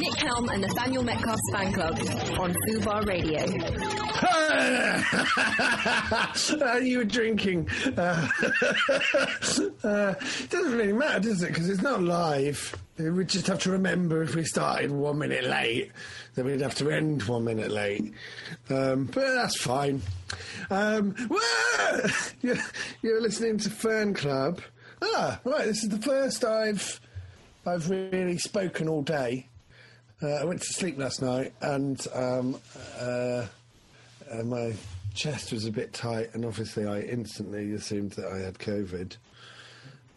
Nick Helm and Nathaniel Metcalf's fan club on Fubar Radio. you were drinking. Uh, uh, it doesn't really matter, does it? Because it's not live. We just have to remember if we started one minute late, then we'd have to end one minute late. Um, but that's fine. Um, you're, you're listening to Fern Club. Ah, right. This is the first I've I've really spoken all day. Uh, I went to sleep last night and um, uh, uh, my chest was a bit tight, and obviously I instantly assumed that I had COVID.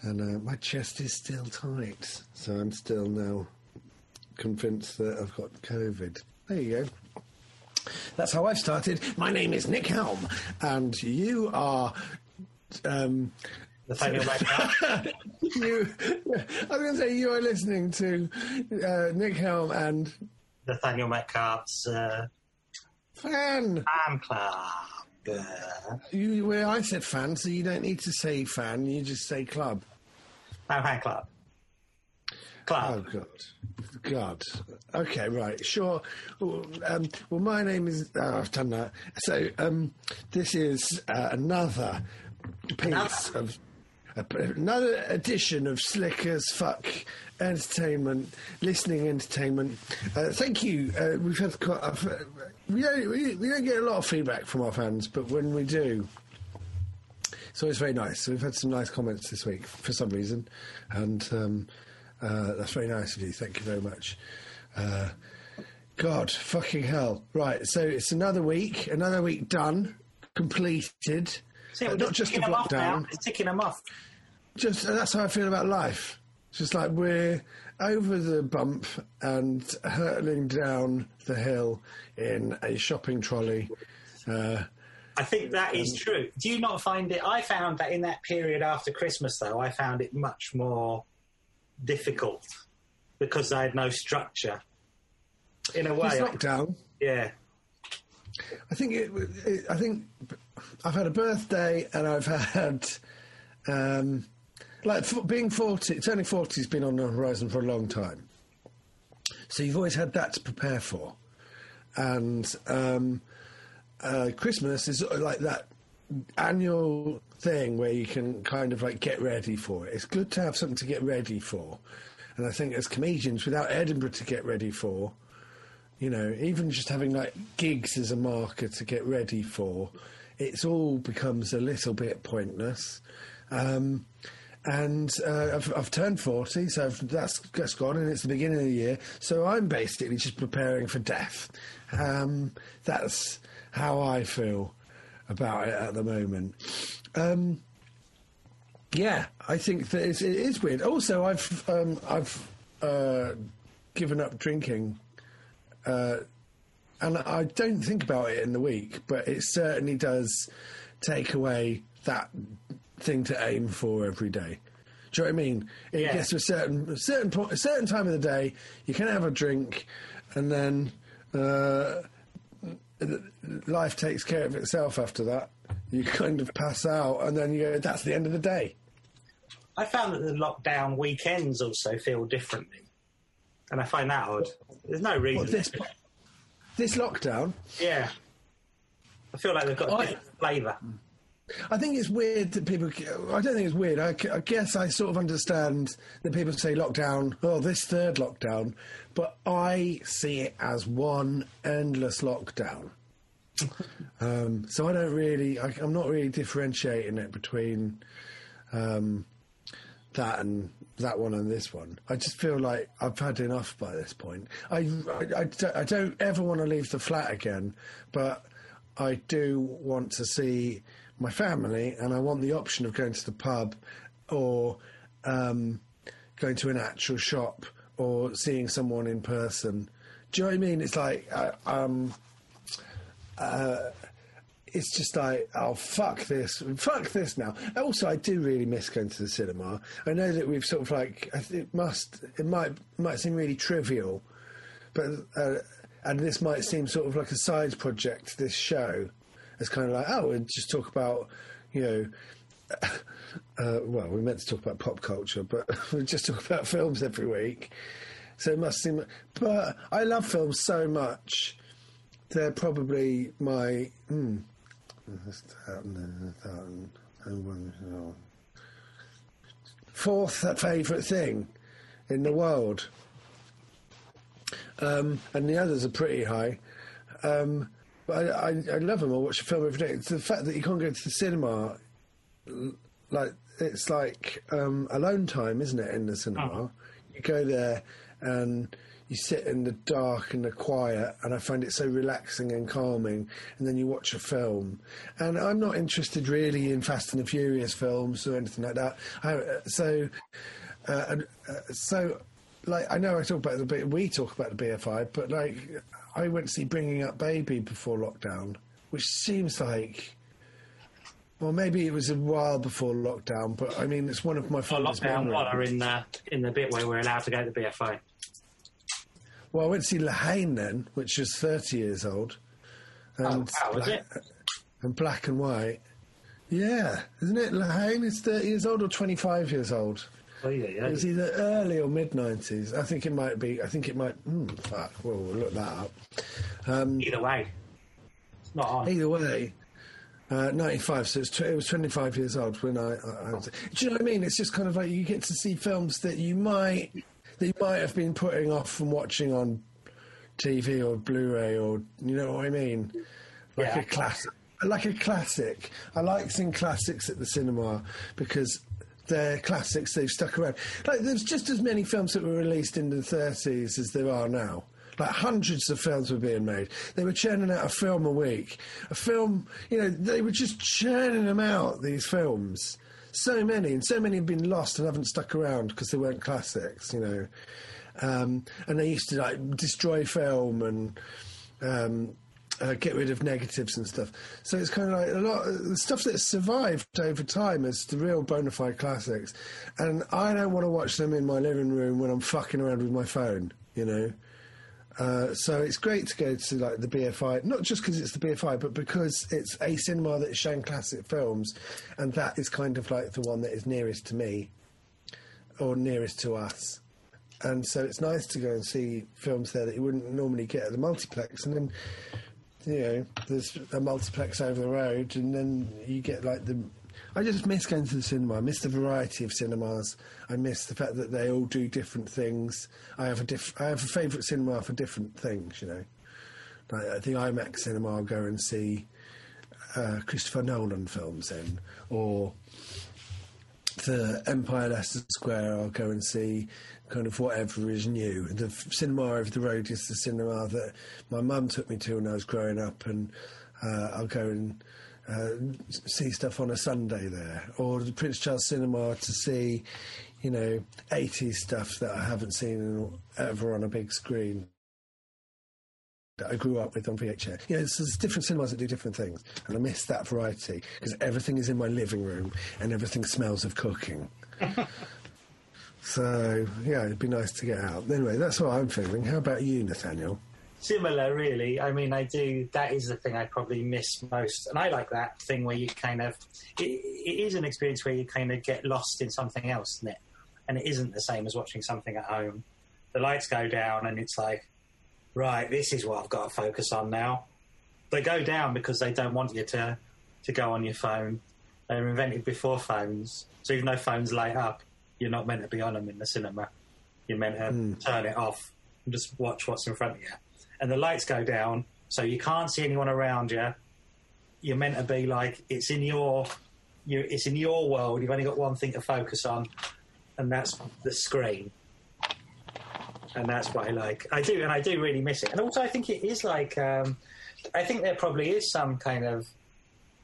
And my chest is still tight, so I'm still now convinced that I've got COVID. There you go. That's how I've started. My name is Nick Helm, and you are. Um, Metcalf. you, I was going to say you are listening to uh, Nick Helm and Nathaniel Metcalf's uh, fan fan club. Uh, You, well, I said fan, so you don't need to say fan. You just say club. no, fan club. Club. Oh. God, God. Okay, right, sure. Well, um, well my name is. Oh, I've done that. So um, this is uh, another piece of. Another edition of Slickers Fuck Entertainment, listening entertainment. Uh, thank you. Uh, we've had quite. Uh, we don't we, we don't get a lot of feedback from our fans, but when we do, it's very nice. So we've had some nice comments this week for some reason, and um, uh, that's very nice of you. Thank you very much. Uh, God, fucking hell! Right, so it's another week, another week done, completed. Uh, not just them off now. lockdown. It's ticking them off. Just that's how I feel about life. It's just like we're over the bump and hurtling down the hill in a shopping trolley. Uh, I think that is true. Do you not find it? I found that in that period after Christmas, though, I found it much more difficult because I had no structure. In a way, this I- lockdown. yeah. I think it, it. I think I've had a birthday and I've had, um, like being forty. Turning forty has been on the horizon for a long time. So you've always had that to prepare for, and um, uh, Christmas is like that annual thing where you can kind of like get ready for it. It's good to have something to get ready for, and I think as comedians, without Edinburgh to get ready for, you know, even just having like gigs as a marker to get ready for, it's all becomes a little bit pointless. Um, and uh, I've, I've turned 40, so I've, that's, that's gone, and it's the beginning of the year. So I'm basically just preparing for death. Um, that's how I feel about it at the moment. Um, yeah, I think that it's, it is weird. Also, I've um, I've uh, given up drinking uh, and I don't think about it in the week, but it certainly does take away that thing to aim for every day. Do you know what I mean? It Yeah. gets to a certain a certain point, a certain time of the day, you can have a drink, and then uh, life takes care of itself after that. You kind of pass out, and then you go, "That's the end of the day." I found that the lockdown weekends also feel differently, and I find that odd. There's no reason. This this lockdown, yeah, I feel like they've got a different flavour. I think it's weird that people. I don't think it's weird. I, I guess I sort of understand that people say lockdown. Oh, this third lockdown, but I see it as one endless lockdown. um, so I don't really. I, I'm not really differentiating it between um, that and that one and this one. I just feel like I've had enough by this point. I, I, I don't- I don't ever want to leave the flat again, but I do want to see my family, and I want the option of going to the pub or um, going to an actual shop or seeing someone in person. Do you know what I mean? It's like uh, um, it's just like, oh fuck this, fuck this now. Also, I do really miss going to the cinema. I know that we've sort of like, it must, it might might seem really trivial, but uh, and this might seem sort of like a side project. This show, it's kind of like, oh, we just talk about, you know. Uh, well, we meant to talk about pop culture, but we just talk about films every week. So it must seem. But I love films so much. They're probably my. Mm, fourth favourite thing in the world. Um, and the others are pretty high. Um, but I, I, I love them. I watch a film every day. It's the fact that you can't go to the cinema, like it's like um, alone time, isn't it? In the cinema, Oh. you go there and you sit in the dark and the quiet, and I find it so relaxing and calming. And then you watch a film, and I'm not interested really in Fast and the Furious films or anything like that. I, uh, so, uh, uh, so like I know I talk about the we talk about the BFI, but like I went to see Bringing Up Baby before lockdown, which seems like. Well, maybe it was a while before lockdown, but I mean, it's one of my fondest lockdown memories. one are in the in the bit where we're allowed to go to the BFI. Well, I went to see then, which was 30 years old. And, Oh, wow, was black, and black and white. Yeah, isn't it? La Haine is 30 years old or 25 years old? Oh, yeah, yeah. It was either early or mid 90s. I think it might be. I think it might. Hmm, fuck. Well, we'll look that up. Um, Either way, it's not on. Either way, uh, 95, so it's tw- it was 25 years old when I, I, I was. Do you know what I mean? It's just kind of like you get to see films that you might you might have been putting off from watching on TV or Blu-ray or you know what I mean, like Yeah. a classic. Like a classic. I like seeing classics at the cinema because they're classics. They've stuck around. Like there's just as many films that were released in the 30s as there are now. Like hundreds of films were being made. They were churning out a film a week. A film, you know, they were just churning them out. These films, so many, and so many have been lost and haven't stuck around because they weren't classics. You know, um, and they used to like destroy film and. Um, uh, get rid of negatives and stuff. So it's kind of like a lot of stuff that's survived over time is the real bona fide classics. And I don't want to watch them in my living room when I'm fucking around with my phone, you know. Uh, so it's great to go to like the BFI, not just because it's the BFI, but because it's a cinema that is showing classic films, and that is kind of like the one that is nearest to me or nearest to us. And so it's nice to go and see films there that you wouldn't normally get at the multiplex, and then you know, there's a multiplex over the road, and then you get like the. I just miss going to the cinema. I miss the variety of cinemas. I miss the fact that they all do different things. I have a diff- I have a favourite cinema for different things. You know, like at the IMAX cinema, I'll go and see uh, Christopher Nolan films in, or the Empire Leicester Square, I'll go and see kind of whatever is new. The cinema over the road is the cinema that my mum took me to when I was growing up, and uh, I'll go and uh, see stuff on a Sunday there, or the Prince Charles Cinema to see, you know, 80s stuff that I haven't seen ever on a big screen. That I grew up with on VHS. You know, there's, there's different cinemas that do different things, and I miss that variety because everything is in my living room and everything smells of cooking. so yeah, it'd be nice to get out. Anyway, that's what I'm feeling. How about you, Nathaniel? Similar, really. I mean, I do. That is the thing I probably miss most, and I like that thing where you kind of. It, it is an experience where you kind of get lost in something else, isn't it? And it isn't the same as watching something at home. The lights go down, and it's like, right, this is what I've got to focus on now. They go down because they don't want you to to go on your phone. They were invented before phones, so even though phones light up, you're not meant to be on them in the cinema. You're meant to hmm. turn it off and just watch what's in front of you. And the lights go down, so you can't see anyone around you. You're meant to be like it's in your, you it's in your world. You've only got one thing to focus on, and that's the screen. And that's what I like. I do, and I do really miss it. And also, I think it is like, um, I think there probably is some kind of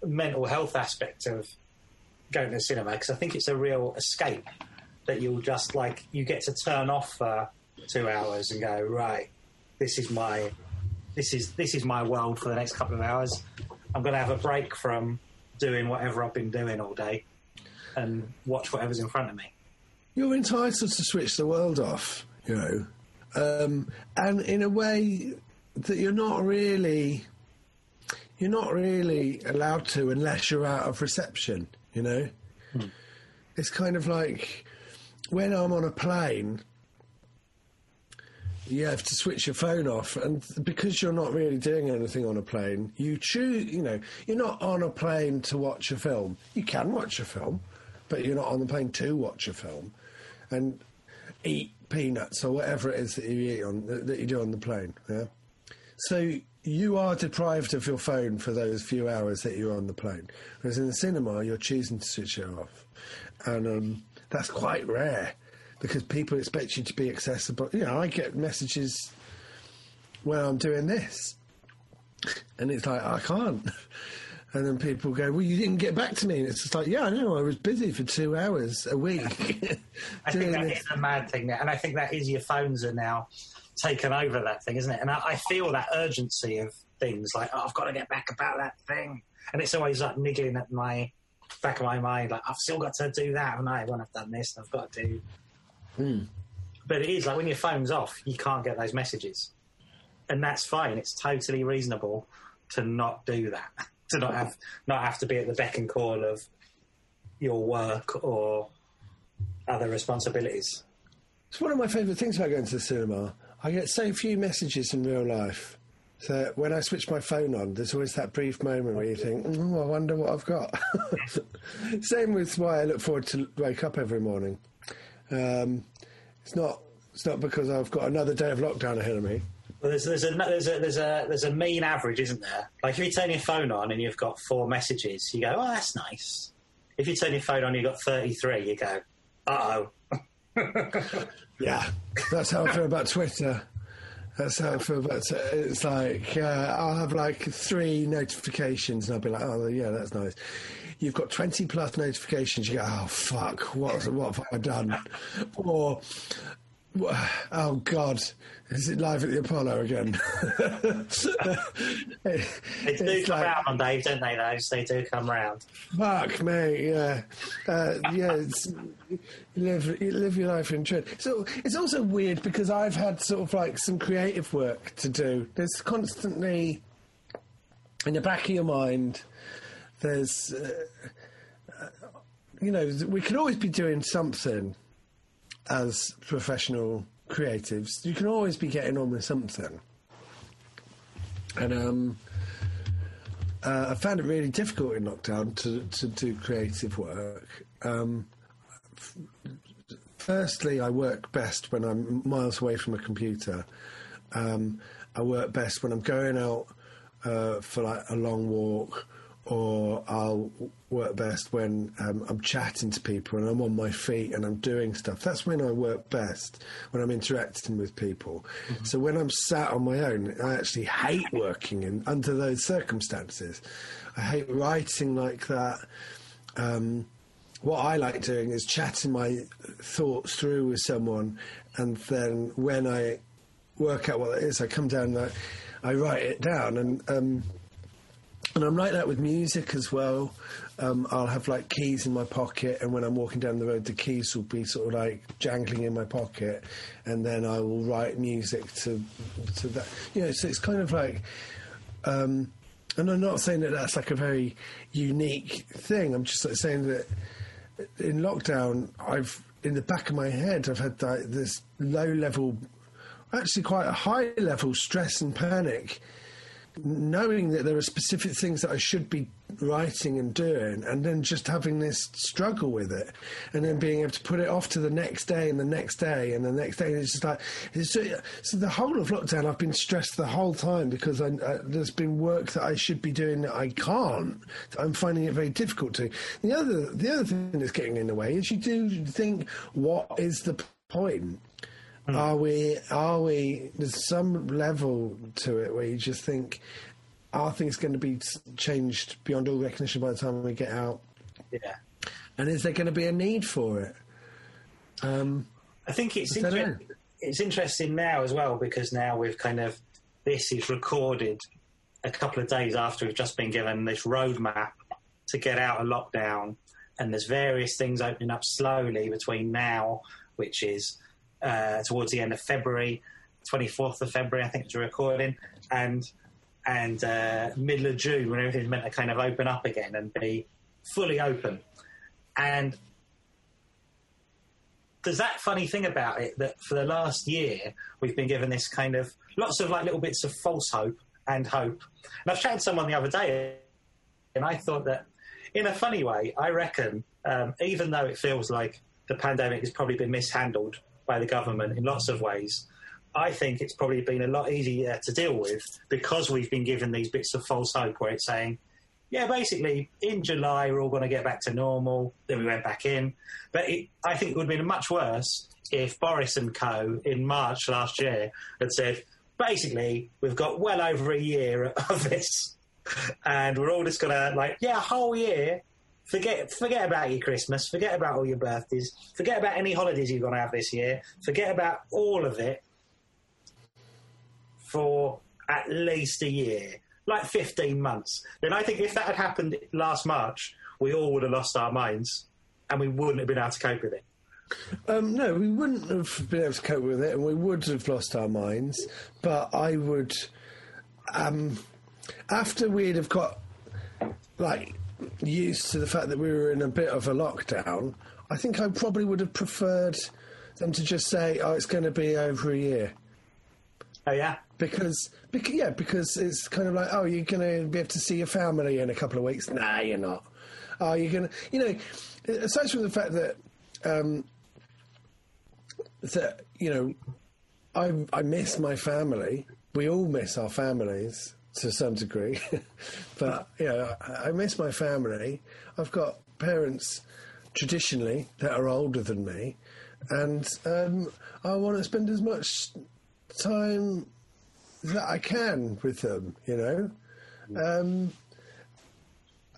mental health aspect of going to the cinema because I think it's a real escape that you'll just like you get to turn off for two hours and go right. This is my this is this is my world for the next couple of hours. I'm going to have a break from doing whatever I've been doing all day and watch whatever's in front of me. You're entitled to switch the world off, you know, um, and in a way that you're not really, you're not really allowed to unless you're out of reception. You know, it's kind of like when I'm on a plane. You have to switch your phone off, and because you're not really doing anything on a plane, you choose. You know, you're not on a plane to watch a film. You can watch a film, but you're not on the plane to watch a film, and eat peanuts or whatever it is that you eat on that you do on the plane. Yeah. So you are deprived of your phone for those few hours that you're on the plane. Whereas in the cinema, you're choosing to switch it off. And um, that's quite rare because people expect you to be accessible. You know, I get messages when I'm doing this, and it's like, I can't. And then people go, Well, you didn't get back to me. And it's just like, Yeah, I know, I was busy for two hours a week. I think that this. is a mad thing. And I think that is your phones are now taken over that thing, isn't it? And I, I feel that urgency of things like, oh, I've got to get back about that thing. And it's always like niggling at my back of my mind, like, I've still got to do that, and I when I've done this, and I've got to do. Mm. But it is like when your phone's off, you can't get those messages. And that's fine. It's totally reasonable to not do that. to not have not have to be at the beck and call of your work or other responsibilities. It's one of my favourite things about going to the cinema. I get so few messages in real life. So when I switch my phone on, there's always that brief moment where you think, oh, I wonder what I've got. Same with why I look forward to wake up every morning. Um, it's not it's not because I've got another day of lockdown ahead of me. Well, there's, there's, a, there's, a, there's, a, there's a mean average, isn't there? Like if you turn your phone on and you've got four messages, you go, oh, that's nice. If you turn your phone on and you've got 33, you go, uh oh. yeah, that's how I feel about Twitter. That's how I feel about it. It's like uh, I'll have like three notifications and I'll be like, oh, yeah, that's nice. You've got 20 plus notifications. You go, oh, fuck, what, what have I done? or Oh God! Is it live at the Apollo again? they do come like, round on Dave, don't they? Those they do come round. Fuck me, yeah, uh, yeah. you live you live your life in trend. So it's also weird because I've had sort of like some creative work to do. There's constantly in the back of your mind. There's, uh, uh, you know, we can always be doing something as professional creatives, you can always be getting on with something. And um, uh, I found it really difficult in lockdown to, to do creative work. Um, f- firstly, I work best when I'm miles away from a computer. Um, I work best when I'm going out uh, for like a long walk or I'll work best when um, I'm chatting to people and I'm on my feet and I'm doing stuff. That's when I work best, when I'm interacting with people. Mm-hmm. So when I'm sat on my own, I actually hate working in under those circumstances. I hate writing like that. Um, what I like doing is chatting my thoughts through with someone, and then when I work out what it is, I come down and I, I write it down. And um, and I'm like that with music as well. Um, I'll have like keys in my pocket, and when I'm walking down the road, the keys will be sort of like jangling in my pocket, and then I will write music to to that. You know, so it's kind of like. Um, and I'm not saying that that's like a very unique thing. I'm just like saying that in lockdown, I've in the back of my head, I've had like, this low level, actually quite a high level stress and panic knowing that there are specific things that I should be writing and doing, and then just having this struggle with it, and then being able to put it off to the next day and the next day and the next day. And it's just like it's just, so the whole of lockdown. I've been stressed the whole time because I, uh, there's been work that I should be doing that I can't. I'm finding it very difficult to. The other the other thing that's getting in the way is you do think, what is the point? Mm. Are we? Are we? There's some level to it where you just think, are things going to be changed beyond all recognition by the time we get out? Yeah. And is there going to be a need for it? Um, I think it's I inter- it's interesting now as well because now we've kind of this is recorded a couple of days after we've just been given this roadmap to get out of lockdown, and there's various things opening up slowly between now, which is uh, towards the end of February, 24th of February, I think it's recording, and and uh, middle of June when everything's meant to kind of open up again and be fully open. And there's that funny thing about it that for the last year we've been given this kind of lots of like little bits of false hope and hope. And I've chatting to someone the other day, and I thought that in a funny way, I reckon um, even though it feels like the pandemic has probably been mishandled by the government in lots of ways. I think it's probably been a lot easier to deal with because we've been given these bits of false hope where it's saying, yeah, basically in July we're all going to get back to normal. Then we went back in, but it, I think it would have been much worse if Boris and Co. in March last year had said, basically we've got well over a year of this, and we're all just going to like, yeah, a whole year. Forget, forget about your Christmas. Forget about all your birthdays. Forget about any holidays you're going to have this year. Forget about all of it for at least a year like 15 months. Then I think if that had happened last March, we all would have lost our minds and we wouldn't have been able to cope with it. Um, no, we wouldn't have been able to cope with it, and we would have lost our minds. But I would, um, after we'd have got like used to the fact that we were in a bit of a lockdown, I think I probably would have preferred them to just say, "Oh, it's going to be over a year." Oh yeah, because, because yeah, because it's kind of like, oh, you're going to be able to see your family in a couple of weeks. Nah, you're not. Oh, you're going to, you know, aside from the fact that, um, that you know, I I miss my family. We all miss our families to some degree, but you know, I, miss my family. I've got parents traditionally that are older than me, and um, I want to spend as much time that I can with them, you know. Um,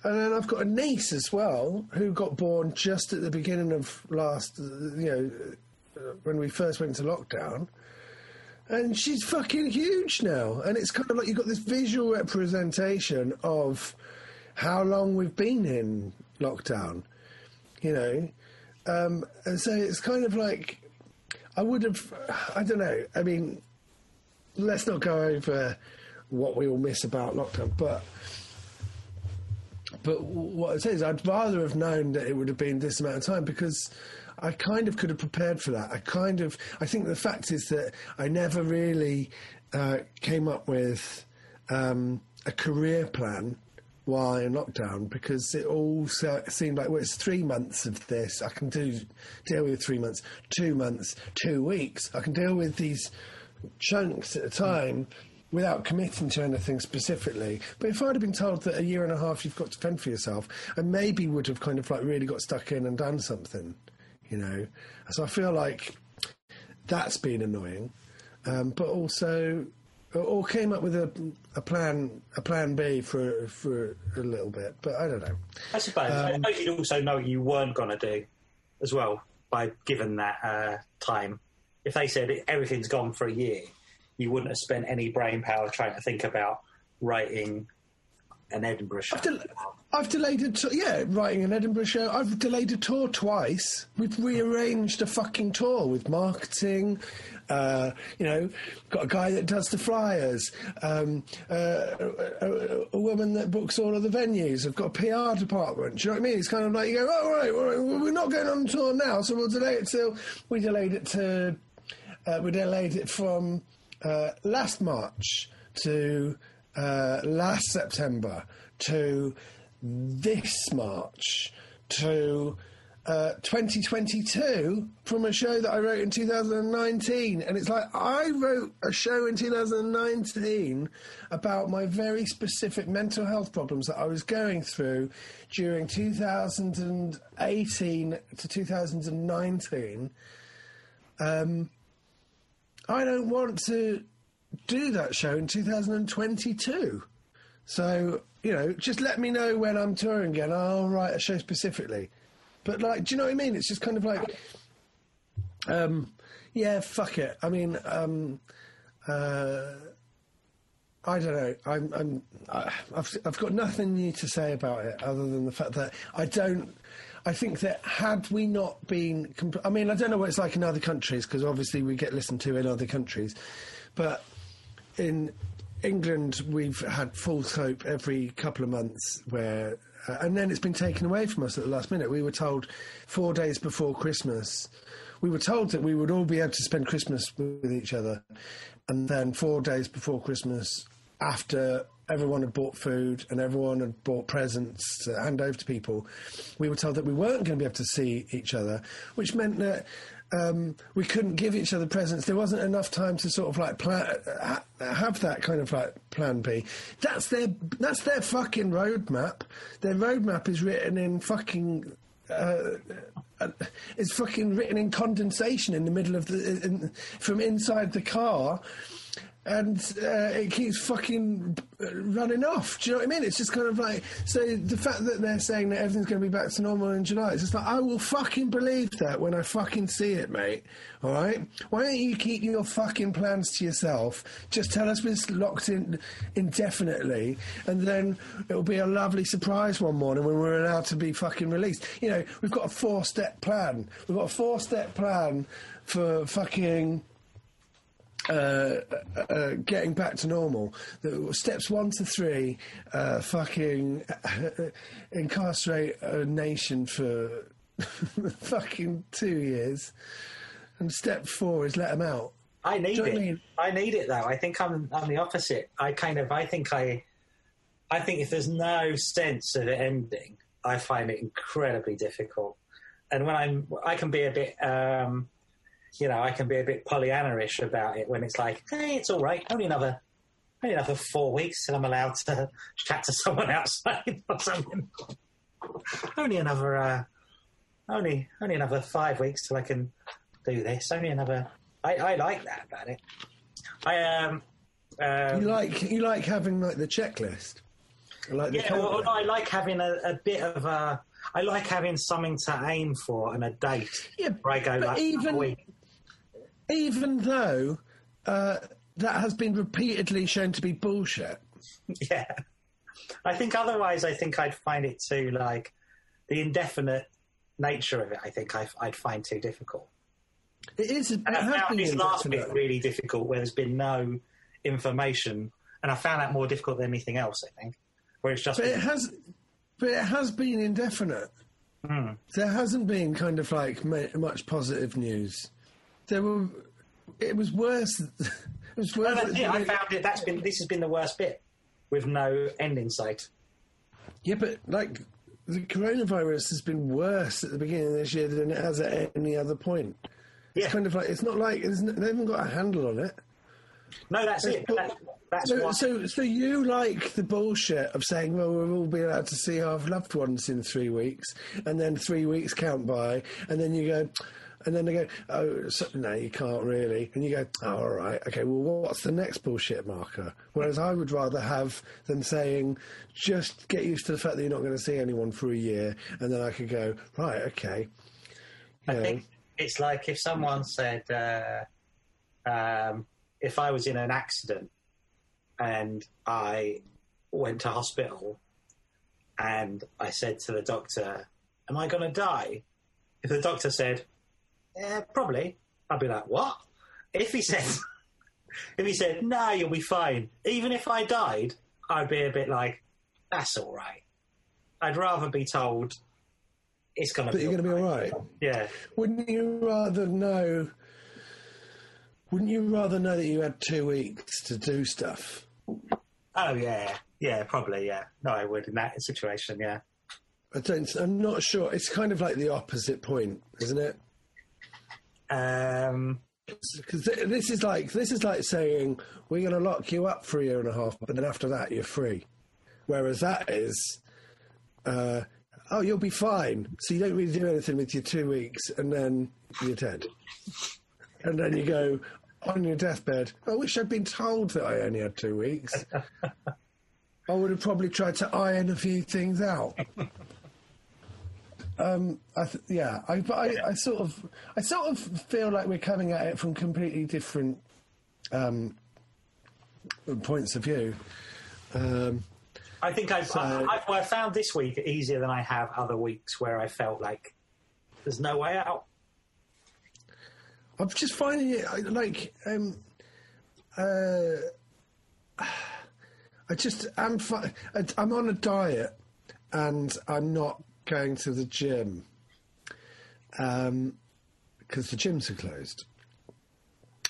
and then I've got a niece as well who got born just at the beginning of last, you know, when we first went into lockdown. And she's fucking huge now. And it's kind of like you've got this visual representation of how long we've been in lockdown, you know. Um, and so it's kind of like, I would have, I don't know, I mean, let's not go over what we all miss about lockdown, but but what it says, I'd rather have known that it would have been this amount of time because I kind of could have prepared for that. I kind of, I think the fact is that I never really uh, came up with um, a career plan while in lockdown because it all seemed like well it's three months of this I can do deal with three months two months two weeks I can deal with these chunks at a time without committing to anything specifically. But if I'd have been told that a year and a half you've got to fend for yourself, I maybe would have kind of like really got stuck in and done something, you know. So I feel like that's been annoying, um, but also. Or came up with a, a plan a plan B for for a little bit, but I don't know. I suppose. Um, I you'd also know you weren't going to do as well by given that uh, time if they said everything's gone for a year, you wouldn't have spent any brain power trying to think about writing an Edinburgh show. I've, del- I've delayed it. Yeah, writing an Edinburgh show. I've delayed a tour twice. We've rearranged a fucking tour with marketing. Uh, you know, got a guy that does the flyers. Um, uh, a, a, woman that books all of the venues. I've got a PR department. Do you know what I mean? It's kind of like you go, oh, all right, all right we're not going on tour now, so we'll delay it till we delayed it to uh, we delayed it from uh, last March to uh, last September to this March to uh, 2022 from a show that I wrote in 2019. And it's like, I wrote a show in 2019 about my very specific mental health problems that I was going through during 2018 to 2019. Um, I don't want to do that show in 2022. So, you know, just let me know when I'm touring again. I'll write a show specifically. But, like, do you know what I mean? It's just kind of like, um, yeah, fuck it. I mean, um, uh, I don't know. I'm, I'm, I've, I've got nothing new to say about it other than the fact that I don't I think that had we not been, I mean, I don't know what it's like in other countries because obviously we get listened to in other countries, but in England we've had full scope every couple of months where. Uh, and then it's been taken away from us at the last minute. We were told four days before Christmas we were told that we would all be able to spend Christmas with each other, and then four days before Christmas, after everyone had bought food and everyone had bought presents to hand over to people, we were told that we weren't going to be able to see each other, which meant that um, we couldn't give each other presents. There wasn't enough time to sort of like plan, ha- have that kind of like plan B. That's their that's their fucking roadmap. Their roadmap is written in fucking. Uh, uh, it's fucking written in condensation in the middle of the in, from inside the car, and uh, it keeps fucking running off. Do you know what I mean? It's just kind of like so. The fact that they're saying that everything's going to be back to normal in July, it's just like I will fucking believe that when I fucking see it, mate. All right? Why don't you keep your fucking plans to yourself? Just tell us we're locked in indefinitely, and then it'll be a lovely surprise one morning when we're allowed to be fucking released. You know, we've got a four-step plan. We've got a four-step plan for fucking uh, uh, getting back to normal. Steps one to three, uh, fucking incarcerate a nation for fucking two years, and step four is let them out. I need it. I mean? I need it though. I think I'm I'm the opposite. I kind of I think I I think if there's no sense of it ending, I find it incredibly difficult. And when I'm I can be a bit um you know, I can be a bit Pollyanna-ish about it when it's like, hey, it's all right. Only another only another four weeks and I'm allowed to chat to someone outside or something. only another uh only only another five weeks till I can do this. Only another I, I like that about it. I um, um You like you like having like the checklist, like the yeah, well. I like having a, a bit of a. I like having something to aim for and a date. Yeah, where I go but like even- a week. Even though uh, that has been repeatedly shown to be bullshit. Yeah, I think otherwise, I think I'd find it too like the indefinite nature of it. I think I, I'd find too difficult. It is. It And I found been this last bit really difficult, where there's been no information, and I found that more difficult than anything else. I think, where it's just But it has, but it has been indefinite. Hmm. There hasn't been kind of like much positive news. There were. It was worse. It was worse. that's it. I found it. That's been. This has been the worst bit, with no end in sight. yeah, but like the coronavirus has been worse at the beginning of this year than it has at any other point. Yeah. It's kind of like it's not like it's, they haven't got a handle on it. No, that's it. But- That, that's So, so, so you like the bullshit of saying, well, we'll all be allowed to see our loved ones in three weeks, and then three weeks count by, and then you go, and then they go, oh, so, no, you can't really, and you go, oh, all right, okay, well, what's the next bullshit marker? Whereas I would rather have them saying, just get used to the fact that you're not going to see anyone for a year, and then I could go, right, okay. I know. think it's like if someone said, uh, um, if I was in an accident and I went to hospital and I said to the doctor, Am I going to die? If the doctor said, Yeah, probably, I'd be like, What? If he said, if he said, No, you'll be fine, even if I died, I'd be a bit like, That's all right. I'd rather be told it's going to But be you're going to be all right. Yeah. Wouldn't you rather know? Wouldn't you rather know that you had two weeks to do stuff? Oh yeah, yeah, probably yeah. No, I would in that situation. Yeah, I don't. I'm not sure. It's kind of like the opposite point, isn't it? Um, Because this is like this is like saying we're going to lock you up for a year and a half, but then after that you're free. Whereas that is, uh, oh, you'll be fine. So you don't really do anything with your two weeks, and then you're dead. And then you go on your deathbed. I wish I'd been told that I only had two weeks. I would have probably tried to iron a few things out. Um, I th- yeah, I, but I, I sort of, I sort of feel like we're coming at it from completely different um, points of view. Um, I think I've, So- I, I've well, I found this week easier than I have other weeks where I felt like there's no way out. I'm just finding it like um, uh, I just am. Fi- I'm on a diet, and I'm not going to the gym. Um, because the gyms are closed.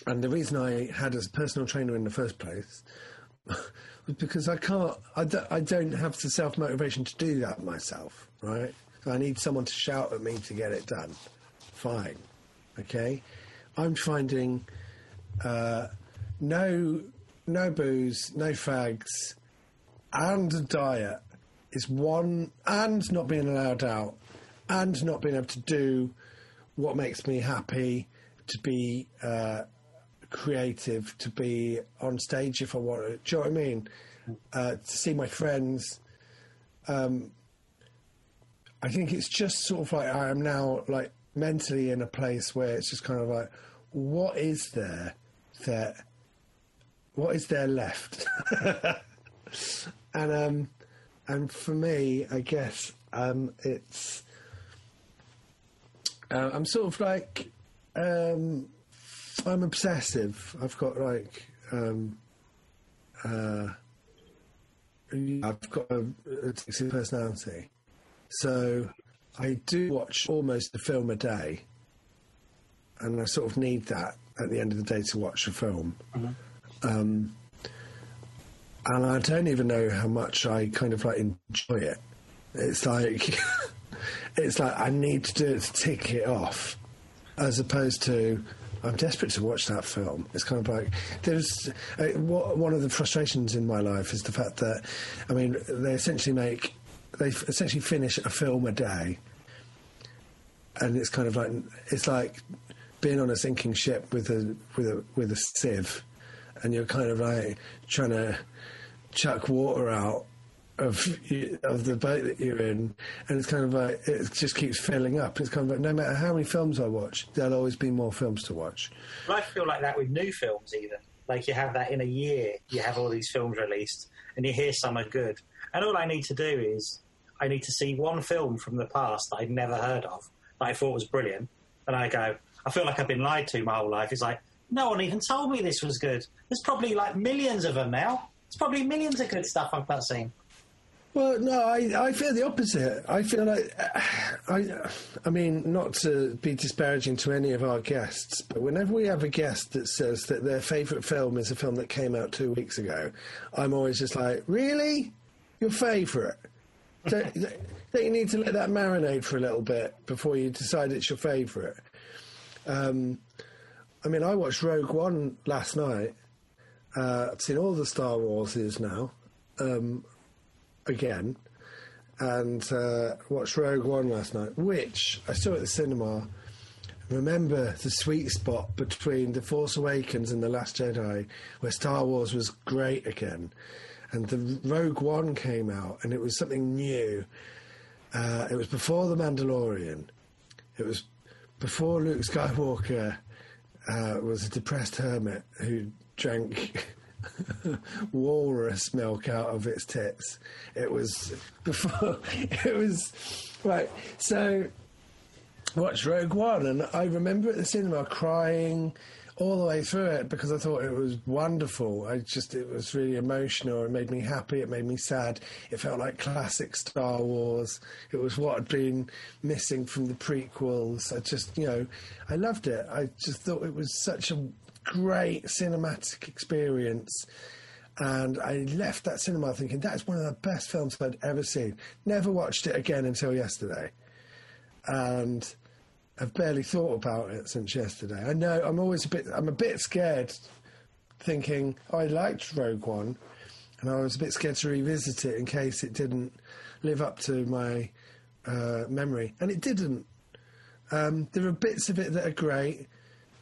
And the reason I had a personal trainer in the first place was because I can't, I don't, I don't have the self motivation to do that myself, right? I need someone to shout at me to get it done. Fine, okay. I'm finding uh, no, no booze, no fags, and a diet is one, and not being allowed out, and not being able to do what makes me happy, to be uh, creative, to be on stage if I want to. Do you know what I mean? Uh, to see my friends. Um, I think it's just sort of like I am now like mentally in a place where it's just kind of like, what is there that, what is there left? and um, and for me, I guess um, it's uh, I'm sort of like um, I'm obsessive. I've got like um, uh, I've got a, a personality, so I do watch almost a film a day, and I sort of need that at the end of the day to watch a film. Um, and I don't even know how much I kind of like enjoy it. It's like it's like I need to do it to tick it off, as opposed to I'm desperate to watch that film. It's kind of like there's uh, one of the frustrations in my life is the fact that I mean they essentially make they f- essentially finish a film a day, and it's kind of like it's like being on a sinking ship with a with a with a sieve, and you're kind of like trying to chuck water out of of the boat that you're in, and it's kind of like it just keeps filling up. It's kind of like no matter how many films I watch, there'll always be more films to watch. I feel like that with new films, even. Like you have that in a year, you have all these films released, and you hear some are good. And all I need to do is, I need to see one film from the past that I'd never heard of, that I thought was brilliant, and I go, I feel like I've been lied to my whole life. It's like, no one even told me this was good. There's probably like millions of them now. There's probably millions of good stuff I've not seen. Well, no, I, I feel the opposite. I feel like, I, I mean, not to be disparaging to any of our guests, but whenever we have a guest that says that their favourite film is a film that came out two weeks ago, I'm always just like, really? Your favourite? don't, don't you need to let that marinate for a little bit before you decide it's your favourite? Um, I mean, I watched Rogue One last night. Uh, I've seen all the Star Warses now. Um, again and uh, watched Rogue One last night, which I saw at the cinema. Remember the sweet spot between The Force Awakens and The Last Jedi, where Star Wars was great again. And the Rogue One came out, and it was something new. Uh, it was before The Mandalorian. It was before Luke Skywalker uh, was a depressed hermit who drank walrus milk out of its tits. It was before. It was right. So watched Rogue One, and I remember at the cinema crying all the way through it because I thought it was wonderful. I just it was really emotional. It made me happy. It made me sad. It felt like classic Star Wars. It was what had been missing from the prequels. I just you know I loved it. I just thought it was such a great cinematic experience. And I left that cinema thinking that's one of the best films I'd ever seen. Never watched it again until yesterday. And I've barely thought about it since yesterday. I know I'm always a bit I'm a bit scared thinking oh, I liked Rogue One and I was a bit scared to revisit it in case it didn't live up to my uh, memory. And it didn't. Um, there are bits of it that are great.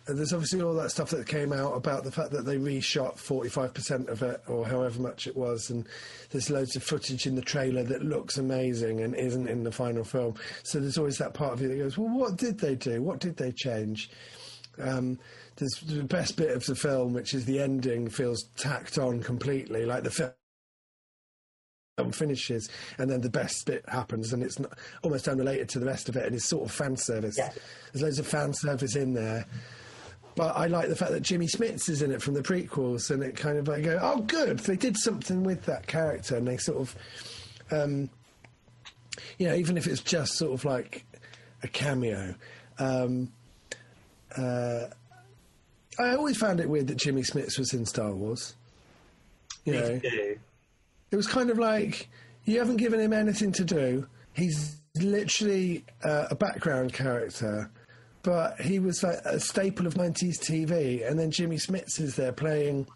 And there's obviously all that stuff that came out about the fact that they reshot 45% of it or however much it was. And there's loads of footage in the trailer that looks amazing and isn't in the final film. So there's always that part of you that goes, well, what did they do? What did they change? Um, there's the best bit of the film, which is the ending, feels tacked on completely, like the film finishes and then the best bit happens and it's not, almost unrelated to the rest of it and it's sort of fan service. Yeah. There's loads of fan service in there. But I like the fact that Jimmy Smits is in it from the prequels, and it kind of like go, oh, good, they did something with that character, and they sort of, um, you know, even if it's just sort of like a cameo, um, uh, I always found it weird that Jimmy Smits was in Star Wars. You Me know, too. it was kind of like you haven't given him anything to do. He's literally uh, a background character, but he was like a staple of 90s TV. And then Jimmy Smits is there playing.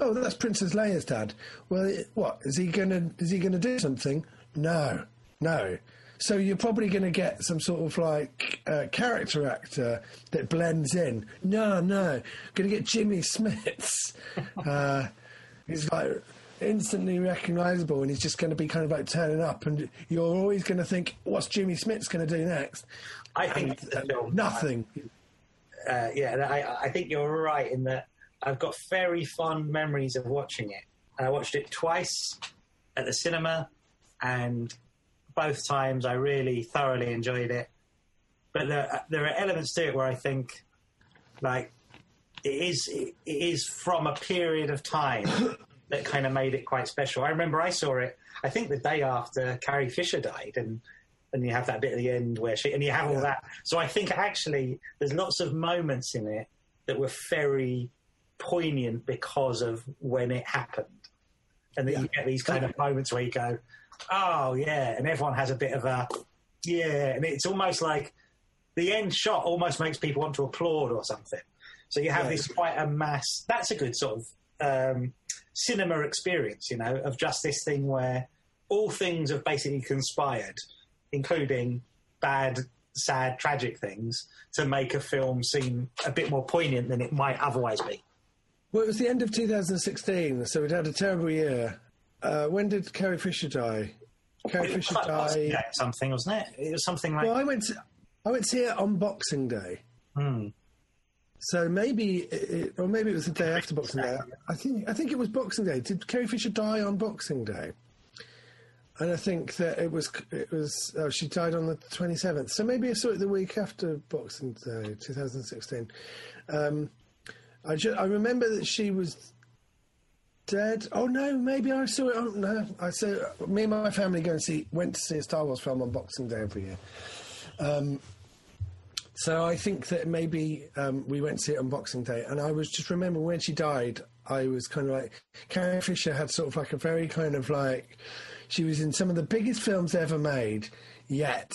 Oh, that's Princess Leia's dad. Well, it- what is he gonna? Is he gonna do something? No, no. So you're probably going to get some sort of like uh, character actor that blends in. No, no, going to get Jimmy Smits. uh, he's like instantly recognisable, and he's just going to be kind of like turning up, and you're always going to think, "What's Jimmy Smits going to do next?" I think And, uh, nothing. uh, yeah, I, I think you're right in that I've got very fond memories of watching it. I watched it twice at the cinema, and both times I really thoroughly enjoyed it. But there, there are elements to it where I think, like, it is it is from a period of time that kind of made it quite special. I remember I saw it. I think the day after Carrie Fisher died, and and you have that bit at the end where she and you have all that. So I think actually there's lots of moments in it that were very poignant because of when it happened, and then you get these kind of moments where you go, "Oh yeah," and everyone has a bit of a yeah, and it's almost like the end shot almost makes people want to applaud or something. So you have Yeah. this quite a mass. That's a good sort of um, cinema experience, you know, of just this thing where all things have basically conspired, including bad, sad, tragic things, to make a film seem a bit more poignant than it might otherwise be. Well, it was the end of 2016, so we'd had a terrible year. Uh, when did Carrie Fisher die? Carrie Fisher died. Something, wasn't it? It was something like. Well, I went. To, I went to see it on Boxing Day. Hmm. So maybe, it, or maybe it was the day after Boxing Day. I think I think it was Boxing Day. Did Carrie Fisher die on Boxing Day? And I think that it was it was oh, she died on the twenty seventh. So maybe I saw it the week after Boxing Day, two thousand sixteen. Um, I I remember that she was dead. Oh no, maybe I saw it. on no, I saw me and my family go and see went to see a Star Wars film on Boxing Day every year. Um, so I think that maybe um, we went to see it on Boxing Day, and I was just remember when she died. I was kind of like Carrie Fisher had sort of like a very kind of like she was in some of the biggest films ever made, yet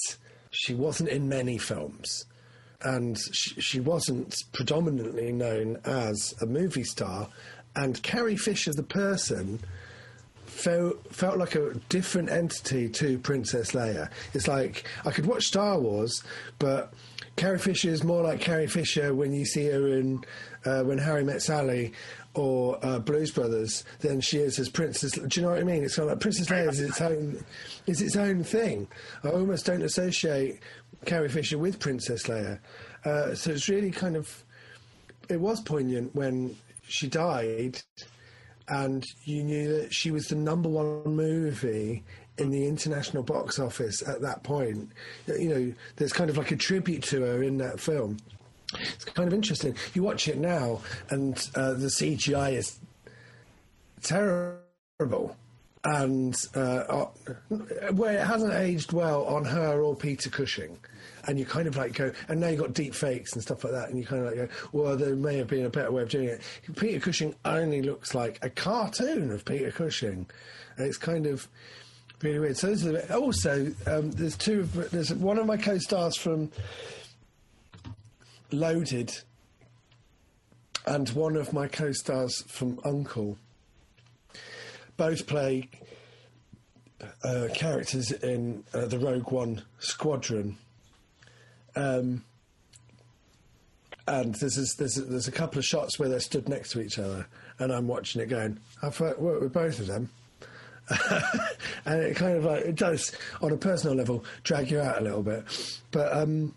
she wasn't in many films, and she, she wasn't predominantly known as a movie star. And Carrie Fisher, the person, felt felt like a different entity to Princess Leia. It's like I could watch Star Wars, but Carrie Fisher is more like Carrie Fisher when you see her in uh, when Harry Met Sally or uh, Blues Brothers than she is as Princess. Do you know what I mean? It's kind of like Princess Leia is its own is its own thing. I almost don't associate Carrie Fisher with Princess Leia. Uh, so it's really kind of it was poignant when she died and you knew that she was the number one movie in the international box office at that point. You know, there's kind of like a tribute to her in that film. It's kind of interesting. You watch it now, and uh, the CGI is terrible. And uh, uh, where it hasn't aged well on her or Peter Cushing, and you kind of like go, and now you've got deep fakes and stuff like that, and you kind of like go, well, there may have been a better way of doing it. Peter Cushing only looks like a cartoon of Peter Cushing. And it's kind of really weird. So also, um, there's two. There's one of my co-stars from Loaded, and one of my co-stars from Uncle. Both play uh, characters in uh, the Rogue One squadron. Um, and there's, this, there's, there's a couple of shots where they're stood next to each other, and I'm watching it going, I've worked with both of them. and it kind of like, it does, on a personal level, drag you out a little bit. But um,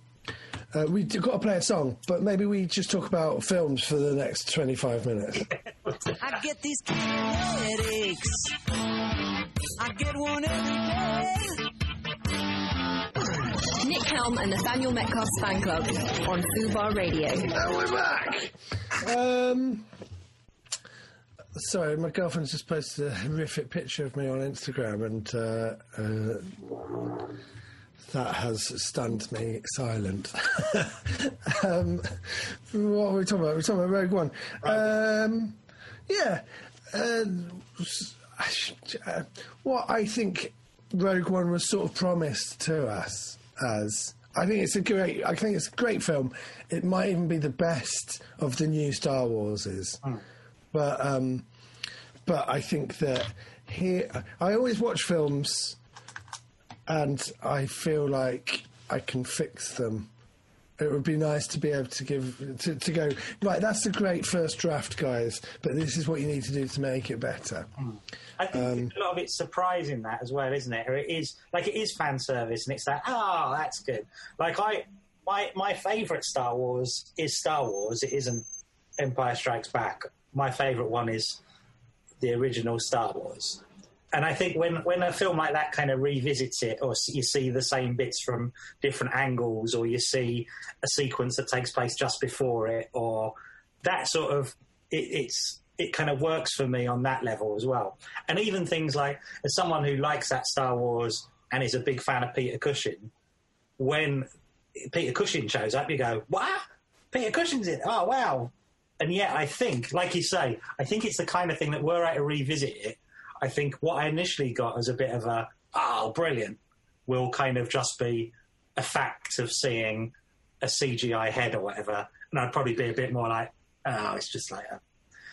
uh, we've got to play a song, but maybe we just talk about films for the next 25 minutes. I get these headaches. I get one every day. Nick Helm and Nathaniel Metcalfe's fan club on Fubar Radio. And we're back. Um, sorry, my girlfriend's just posted a horrific picture of me on Instagram, and uh, uh, that has stunned me silent. um, what are we talking about? We're talking about Rogue One. Um, yeah. Uh, what I think Rogue One was sort of promised to us as. I think it's a great. I think it's a great film. It might even be the best of the new Star Warses, but um, but I think that here. I always watch films, and I feel like I can fix them. It would be nice to be able to give to, to go right. That's a great first draft, guys. But this is what you need to do to make it better. Hmm. I think um, a lot of it's surprising that as well, isn't it? Or it is like it is fan service, and it's that oh, that's good. Like I, my my favourite Star Wars is Star Wars. It isn't Empire Strikes Back. My favourite one is the original Star Wars. And I think when, when a film like that kind of revisits it, or you see the same bits from different angles, or you see a sequence that takes place just before it, or that sort of, it, it's it kind of works for me on that level as well. And even things like, as someone who likes that Star Wars and is a big fan of Peter Cushing, when Peter Cushing shows up, you go, "What? Peter Cushing's in? Oh wow!" And yet, I think, like you say, I think it's the kind of thing that were I to revisit it, I think what I initially got as a bit of a "oh, brilliant," will kind of just be a fact of seeing a CGI head or whatever, and I'd probably be a bit more like, "oh, it's just like a."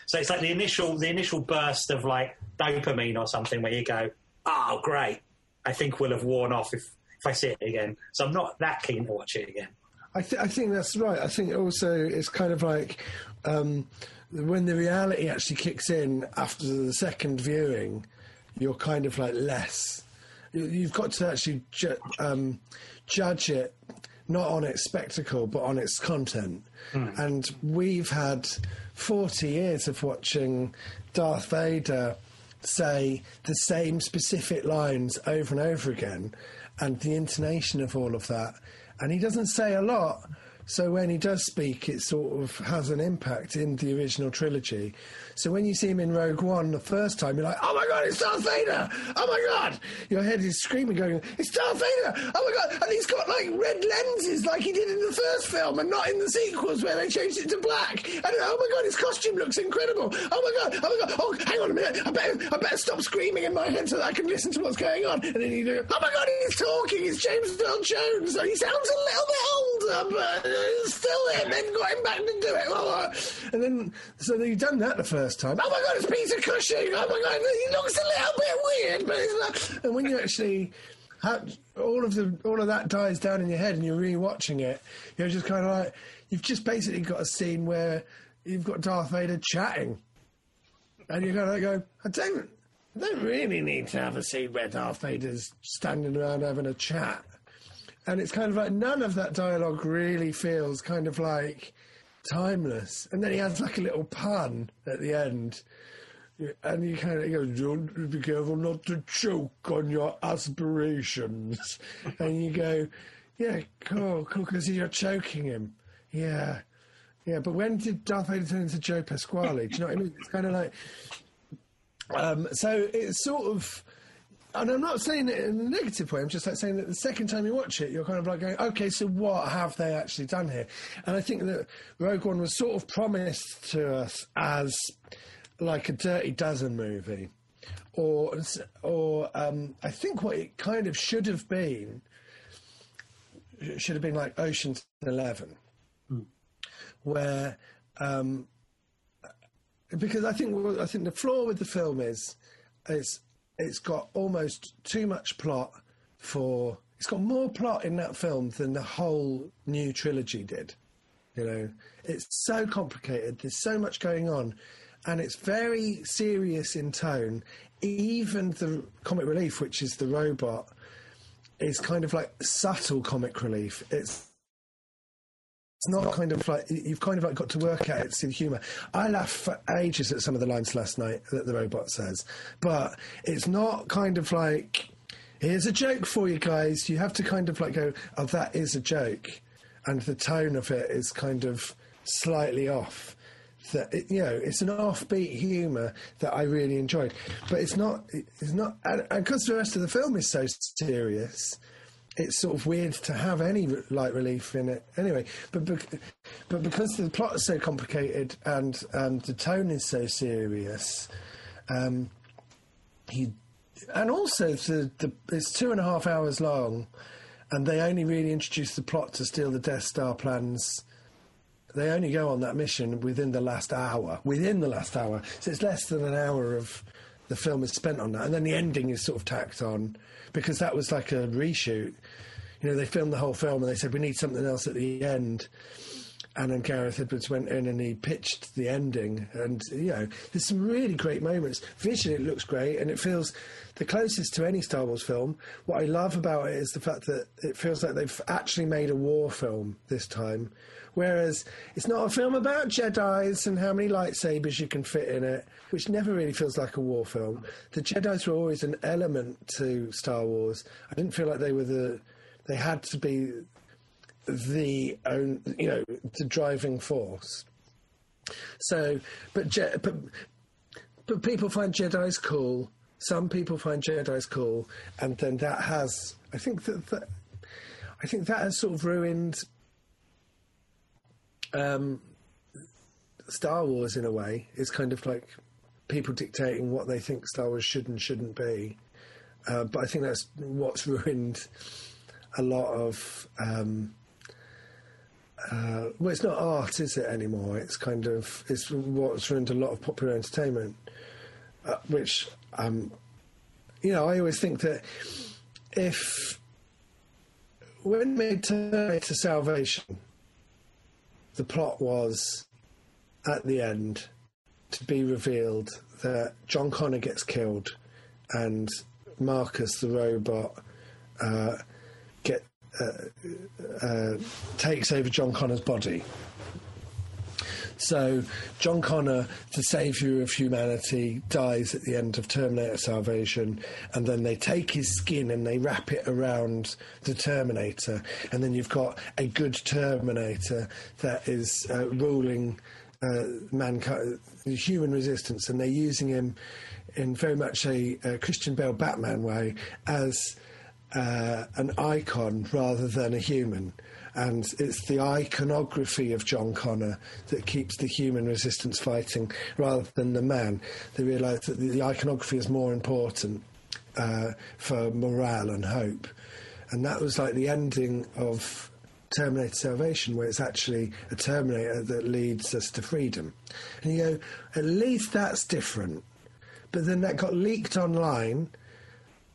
So it's like the initial the initial burst of like dopamine or something where you go, "Oh, great!" I think will have worn off if if I see it again. So I'm not that keen to watch it again. I, th- I think that's right. I think also it's kind of like um, when the reality actually kicks in after the second viewing, you're kind of like less. you- You've got to actually ju- um, judge it not on its spectacle but on its content. And we've had 40 years of watching Darth Vader say the same specific lines over and over again and the intonation of all of that. And he doesn't say a lot. So when he does speak, it sort of has an impact in the original trilogy. So when you see him in Rogue One the first time, you're like, "Oh my god, it's Darth Vader! Oh my god!" Your head is screaming, going, "It's Darth Vader! Oh my god!" And he's got like red lenses, like he did in the first film, and not in the sequels where they changed it to black. And oh my god, his costume looks incredible! Oh my god! Oh my god! Oh, hang on a minute! I better, I better stop screaming in my head so that I can listen to what's going on. And then you do, "Oh my god, he's talking! It's James Earl Jones! So he sounds a little bit older, but uh, still him. They've got him back to do it." Uh, And then, so you've done that the first time. Oh my god, it's Peter Cushing! Oh my god, he looks a little bit weird, but it's not. And when you actually have, all of the all of that dies down in your head, and you're rewatching it, you're just kind of like you've just basically got a scene where you've got Darth Vader chatting, and you're kind of go, I don't. I don't really need to have a scene where Darth Vader's standing around having a chat. And it's kind of like none of that dialogue really feels kind of like timeless. And then he has like a little pun at the end. And you kind of goes, "Don't be careful not to choke on your aspirations." and you go, "Yeah, cool, cool," because you're choking him. Yeah, yeah. But when did Darth Vader turn into Joe Pasquale? Do you know what I mean? It's kind of like, um, so it's sort of. And I'm not saying it in a negative way. I'm just like saying that the second time you watch it, you're kind of like going, okay, so what have they actually done here? And I think that Rogue One was sort of promised to us as like a Dirty Dozen movie, or or um, I think what it kind of should have been should have been like Ocean's Eleven, where um, because I think I think the flaw with the film is it's it's got almost too much plot for it's got more plot in that film than the whole new trilogy did. You know, it's so complicated. There's so much going on, and it's very serious in tone. Even the comic relief, which is the robot, is kind of like subtle comic relief. It's it's not kind of like you've kind of like got to work at it to see the humour. I laughed for ages at some of the lines last night that the robot says, but it's not kind of like here's a joke for you guys. You have to kind of like go, oh, that is a joke, and the tone of it is kind of slightly off. That it, you know, it's an offbeat humour that I really enjoyed, but it's not. It's not, and because the rest of the film is so serious it's sort of weird to have any light relief in it anyway. But but because the plot is so complicated and and the tone is so serious, um, he and also the, the it's two and a half hours long, and they only really introduce the plot to steal the Death Star plans. They only go on that mission within the last hour. Within the last hour, so it's less than an hour of the film is spent on that, and then the ending is sort of tacked on because that was like a reshoot. You know, they filmed the whole film and they said we need something else at the end. And then Gareth Edwards went in and he pitched the ending. And, you know, there's some really great moments. Visually, it looks great and it feels the closest to any Star Wars film. What I love about it is the fact that it feels like they've actually made a war film this time. Whereas it's not a film about Jedi's and how many lightsabers you can fit in it, which never really feels like a war film. The Jedi's were always an element to Star Wars. I didn't feel like they were the. They had to be the own, you know, the driving force. So, but Je- but but people find Jedi's cool. Some people find Jedi's cool, and then that has, I think that, that I think that has sort of ruined um, Star Wars in a way. is kind of like people dictating what they think Star Wars should and shouldn't be. Uh, but I think that's what's ruined a lot of. Um, uh, well, it's not art, is it anymore? It's kind of it's what's ruined a lot of popular entertainment, uh, which um, you know I always think that if when they turn to salvation, the plot was at the end to be revealed that John Connor gets killed and Marcus the robot uh, get uh, uh, takes over John Connor's body. So John Connor, the saviour of humanity, dies at the end of Terminator Salvation, and then they take his skin and they wrap it around the Terminator, and then you've got a good Terminator that is uh, ruling uh, mankind, human resistance, and they're using him in very much a, a Christian Bale Batman way as uh, an icon rather than a human. And it's the iconography of John Connor that keeps the human resistance fighting rather than the man. They realise that the, iconography is more important uh, for morale and hope. And that was like the ending of Terminator Salvation, where it's actually a Terminator that leads us to freedom. And you go, at least that's different. But then that got leaked online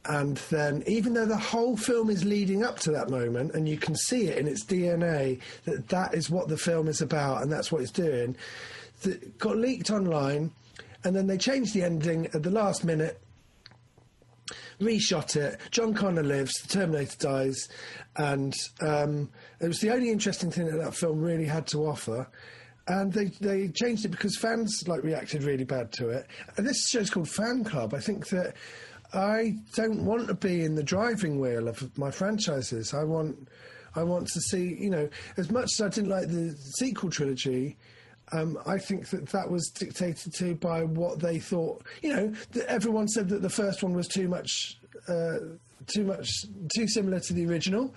and then even though the whole film is leading up to that moment and you can see it in its dna that that is what the film is about and that's what it's doing that got leaked online and then they changed the ending at the last minute reshot it john connor lives the terminator dies and um, it was the only interesting thing that that film really had to offer and they, they changed it because fans like reacted really bad to it. And this show's called Fan Club. I think that I don't want to be in the driving wheel of my franchises. I want, I want to see, you know, as much as I didn't like the sequel trilogy. Um, I think that that was dictated to by what they thought. You know, everyone said that the first one was too much, uh, too much, too similar to the original.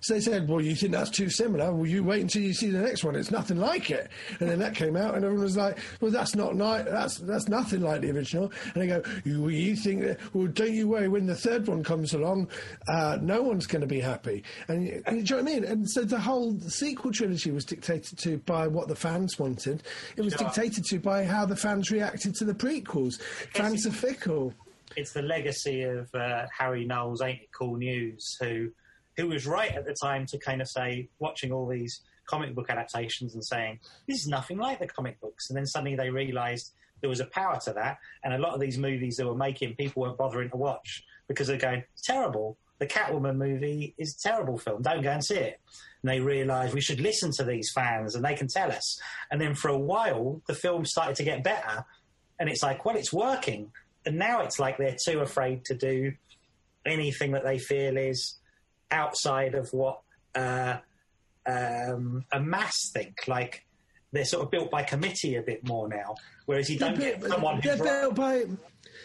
So they said, "Well, you think that's too similar? Well, you wait until you see the next one. It's nothing like it." And then that came out, and everyone was like, "Well, that's not ni- that's that's nothing like the original." And they go, "You, you think that? Well, don't you worry. When the third one comes along, uh, no one's going to be happy." And, you- and do you know what I mean? And so the whole sequel trilogy was dictated to by what the fans wanted. It was dictated to by how the fans reacted to the prequels. Fans are fickle. it's the legacy of uh, Harry Knowles, Ain't It Cool News, who who was right at the time to kind of say, watching all these comic book adaptations and saying, this is nothing like the comic books. And then suddenly they realised there was a power to that. And a lot of these movies they were making, people weren't bothering to watch because they're going, terrible. The Catwoman movie is a terrible film. Don't go and see it. And they realised we should listen to these fans and they can tell us. And then for a while, the film started to get better. And it's like, well, it's working. And now it's like they're too afraid to do anything that they feel is outside of what uh, um, a mass think. Like they're sort of built by committee a bit more now. Whereas you don't They're get built- someone they're built by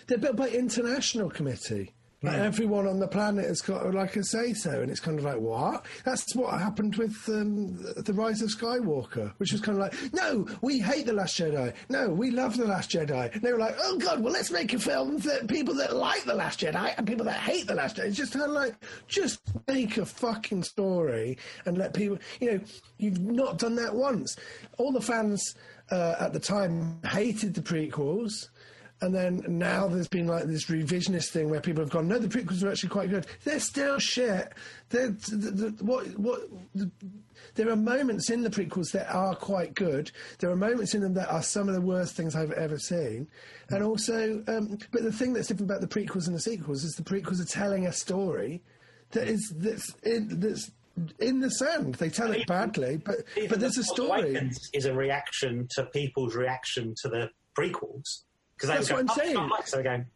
they're built by international committee. Like everyone on the planet has got like a say so, and it's kind of like what? That's what happened with um, the- the Rise of Skywalker, which was kind of like, no, we hate the Last Jedi. No, we love the Last Jedi. And they were like, oh god, well let's make a film that people that like the Last Jedi and people that hate the Last Jedi. It's just kind of like, just make a fucking story and let people. You know, you've not done that once. All the fans uh, at the time hated the prequels. And then now there's been like this revisionist thing where people have gone, no, the prequels are actually quite good. They're still shit. They're, the, the, what, what, the, there are moments in the prequels that are quite good. There are moments in them that are some of the worst things I've ever seen. And also, um, but the thing that's different about the prequels and the sequels is the prequels are telling a story that is that's in, that's in the sand. They tell it badly, but Even but there's The a story. Is a reaction to people's reaction to the prequels. Because That's what I'm "Oh, saying." not like-" So they're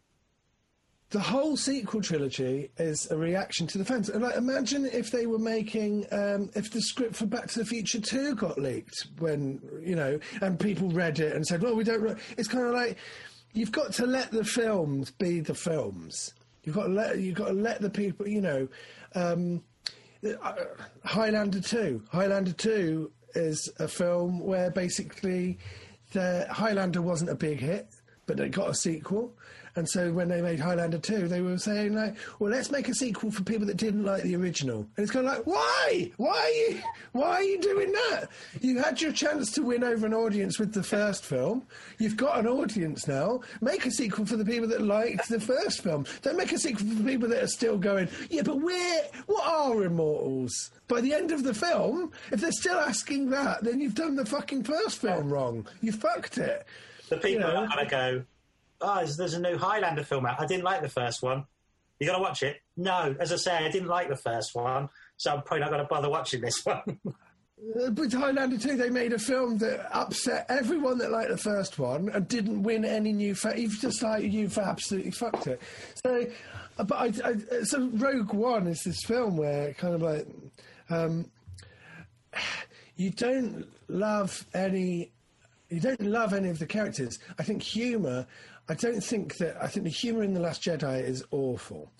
the whole sequel trilogy is a reaction to the fans. And like, imagine if they were making, um, if the script for Back to the Future 2 got leaked when, you know, and people read it and said, well, we don't. Re-. It's kind of like, you've got to let the films be the films. You've got to let, you've got to let the people, you know. Um, uh, Highlander 2. Highlander 2 is a film where basically the Highlander wasn't a big hit, but it got a sequel. And so when they made Highlander 2, they were saying like, well, let's make a sequel for people that didn't like the original. And it's kind of like, why? Why are you, why are you doing that? You had your chance to win over an audience with the first film. You've got an audience now. Make a sequel for the people that liked the first film. Don't make a sequel for the people that are still going, yeah, but we're, what are immortals? By the end of the film, if they're still asking that, then you've done the fucking first film wrong. You fucked it. The people know. are going to go, oh, there's- a new Highlander film out. I didn't like the first one. You got to watch it? No. As I say, I didn't like the first one, so I'm probably not going to bother watching this one. Uh, With Highlander 2, they made a film that upset everyone that liked the first one and didn't win any new. Fa- you've just like you've absolutely fucked it. So, uh, but I, I, so Rogue One is this film where kind of like um, you don't love any. You don't love any of the characters. I think humour. I don't think that. I think the humour in the Last Jedi is awful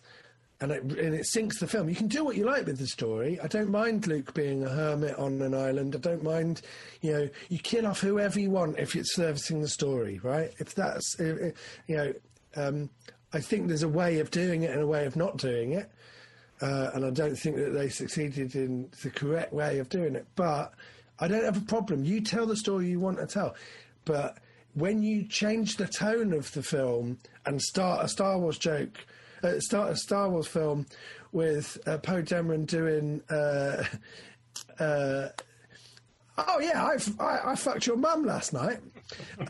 and it, and it sinks the film. You can do what you like with the story. I don't mind Luke being a hermit on an island. I don't mind, you know, you kill off whoever you want if it's servicing the story, right? If that's, you know, um, I think there's a way of doing it and a way of not doing it. Uh, and I don't think that they succeeded in the correct way of doing it. But I don't have a problem. You tell the story you want to tell. But when you change the tone of the film and start a Star Wars joke, uh, start a Star Wars film with uh, Poe Dameron doing. Uh, uh, Oh yeah, I, I, I fucked your mum last night.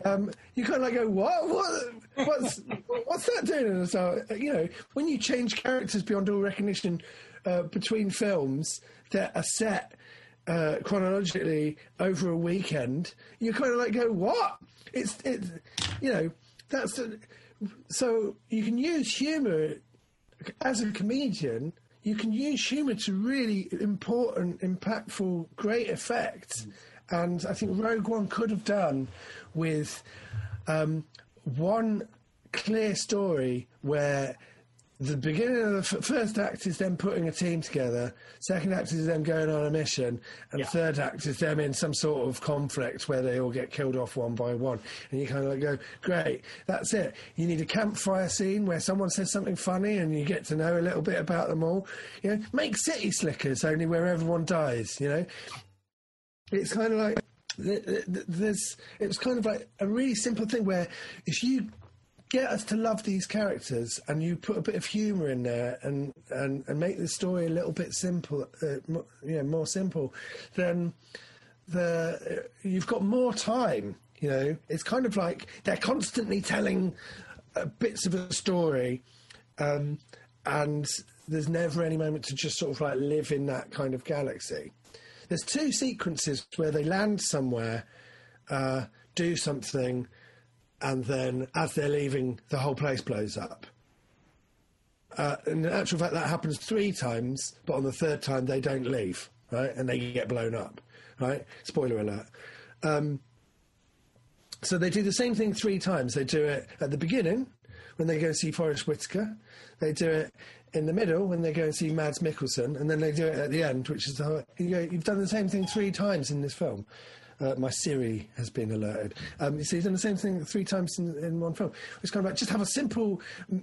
Um, you kind of like go, what? What? What's what's that doing? And so you know, when you change characters beyond all recognition uh, between films that are set uh, chronologically over a weekend, you kind of like go, what? It's it, you know, that's so you can use humour as a comedian, you can use humour to really important, impactful, great effect. And I think Rogue One could have done with um, one clear story where the beginning of the f- first act is them putting a team together, second act is them going on a mission, and Yeah. third act is them in some sort of conflict where they all get killed off one by one. And you kind of like go, great, that's it. You need a campfire scene where someone says something funny and you get to know a little bit about them all. You know, make City Slickers only where everyone dies, you know? It's kind of like th- th- th- there's. It was kind of like a really simple thing where if you get us to love these characters and you put a bit of humour in there and, and, and make the story a little bit simple, uh, mo- you know, more simple, then the you've got more time. You know, it's kind of like they're constantly telling uh, bits of a story, um, and there's never any moment to just sort of like live in that kind of galaxy. There's two sequences where they land somewhere, uh, do something, and then as they're leaving, the whole place blows up. Uh, in actual fact, that happens three times, but on the third time, they don't leave, right? And they get blown up, right? Spoiler alert. Um, so they do the same thing three times. They do it at the beginning, when they go see Forest Whitaker. They do it in the middle when they go and see Mads Mikkelsen, and then they do it at the end, which is the, you go, you've done the same thing three times in this film. Uh, my Siri has been alerted. Um, you see, you've done the same thing three times in, in one film. It's kind of like just have a simple,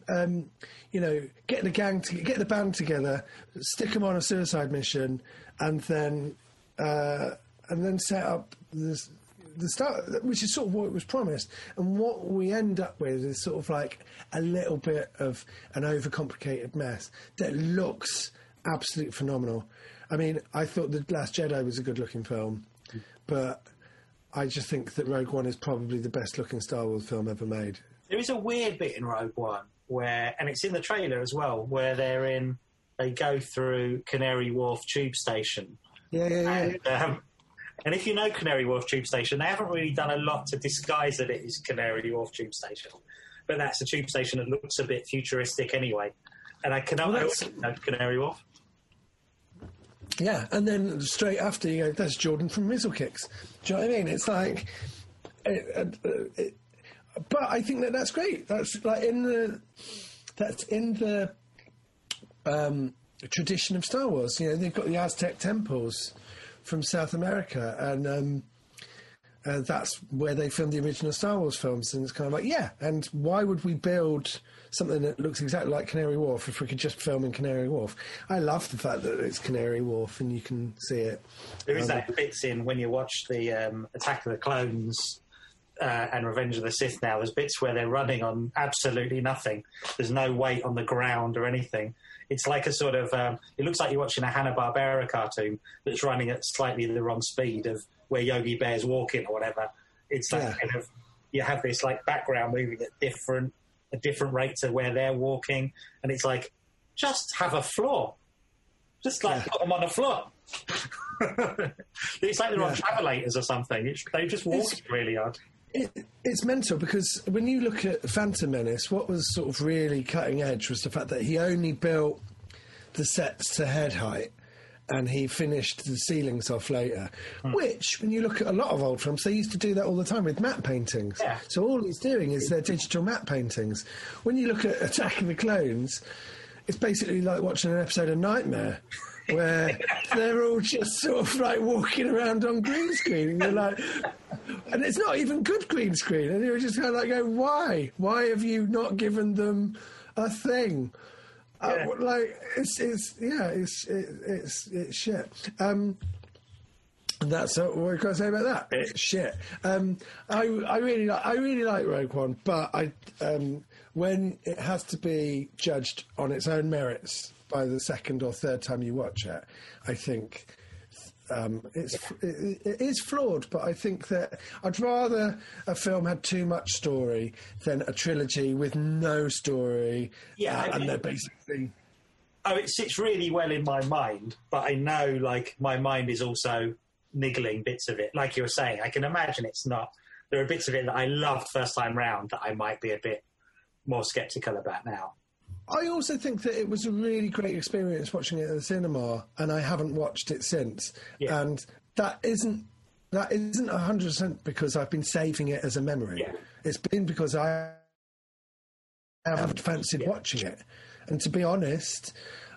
um, you know, get the gang, to, get the band together, stick them on a suicide mission, and then uh, and then set up this the start, which is sort of what it was promised. And what we end up with is sort of like a little bit of an overcomplicated mess that looks absolutely phenomenal. I mean, I thought The Last Jedi was a good looking film, but I just think that Rogue One is probably the best looking Star Wars film ever made. There is a weird bit in Rogue One where, and it's in the trailer as well, where they're in, they go through Canary Wharf tube station. Yeah, yeah, yeah. And, um, and if you know Canary Wharf tube station, they haven't really done a lot to disguise that it is Canary Wharf tube station. But that's a tube station that looks a bit futuristic anyway. And I can Well, know Canary Wharf. Yeah, and then straight after you go, that's Jordan from Rizzle Kicks. Do you know what I mean? It's like, it, uh, it, but I think that that's great. That's like in the, that's in the um, tradition of Star Wars. You know, they've got the Aztec temples from South America, and um, uh, that's where they filmed the original Star Wars films. And it's kind of like, yeah, and why would we build something that looks exactly like Canary Wharf if we could just film in Canary Wharf? I love the fact that it's Canary Wharf and you can see it. There is that bits in when you watch the um, Attack of the Clones uh, and Revenge of the Sith now. There's bits where they're running on absolutely nothing. There's no weight on the ground or anything. It's like a sort of. Um, it looks like you're watching a Hanna Barbera cartoon that's running at slightly the wrong speed of where Yogi Bear's walking or whatever. It's that Yeah. kind of. You have this like background moving at different a different rate to where they're walking, and it's like just have a floor. Just like put them on a floor. it's like they're on Yeah. travelators or something. It's, they just walk It's- really hard. It, it's mental because when you look at Phantom Menace, what was sort of really cutting edge was the fact that he only built the sets to head height and he finished the ceilings off later. Hmm. Which, when you look at a lot of old films, they used to do that all the time with matte paintings. Yeah. So all he's doing is their digital matte paintings. When you look at Attack of the Clones, it's basically like watching an episode of Knightmare. Where they're all just sort of like walking around on green screen, and you're like, and it's not even good green screen, and you're just kind of like, going, why? Why have you not given them a thing? Uh, like it's it's yeah it's it, it's it's shit. Um, that's uh, what can I say about that? It's shit. Um, I I really like I really like Rogue One, but I um, when it has to be judged on its own merits by the second or third time you watch it, I think um, it's it, it is flawed. But I think that I'd rather a film had too much story than a trilogy with no story. Yeah, uh, I and they're basically Oh, it sits really well in my mind, but I know like my mind is also niggling bits of it. Like you were saying, I can imagine it's not. There are bits of it that I loved first time round that I might be a bit more skeptical about now. I also think that it was a really great experience watching it at the cinema, and I haven't watched it since. Yeah. And that isn't that isn't hundred percent because I've been saving it as a memory. Yeah. It's been because I haven't fancied Yeah. watching it. And to be honest,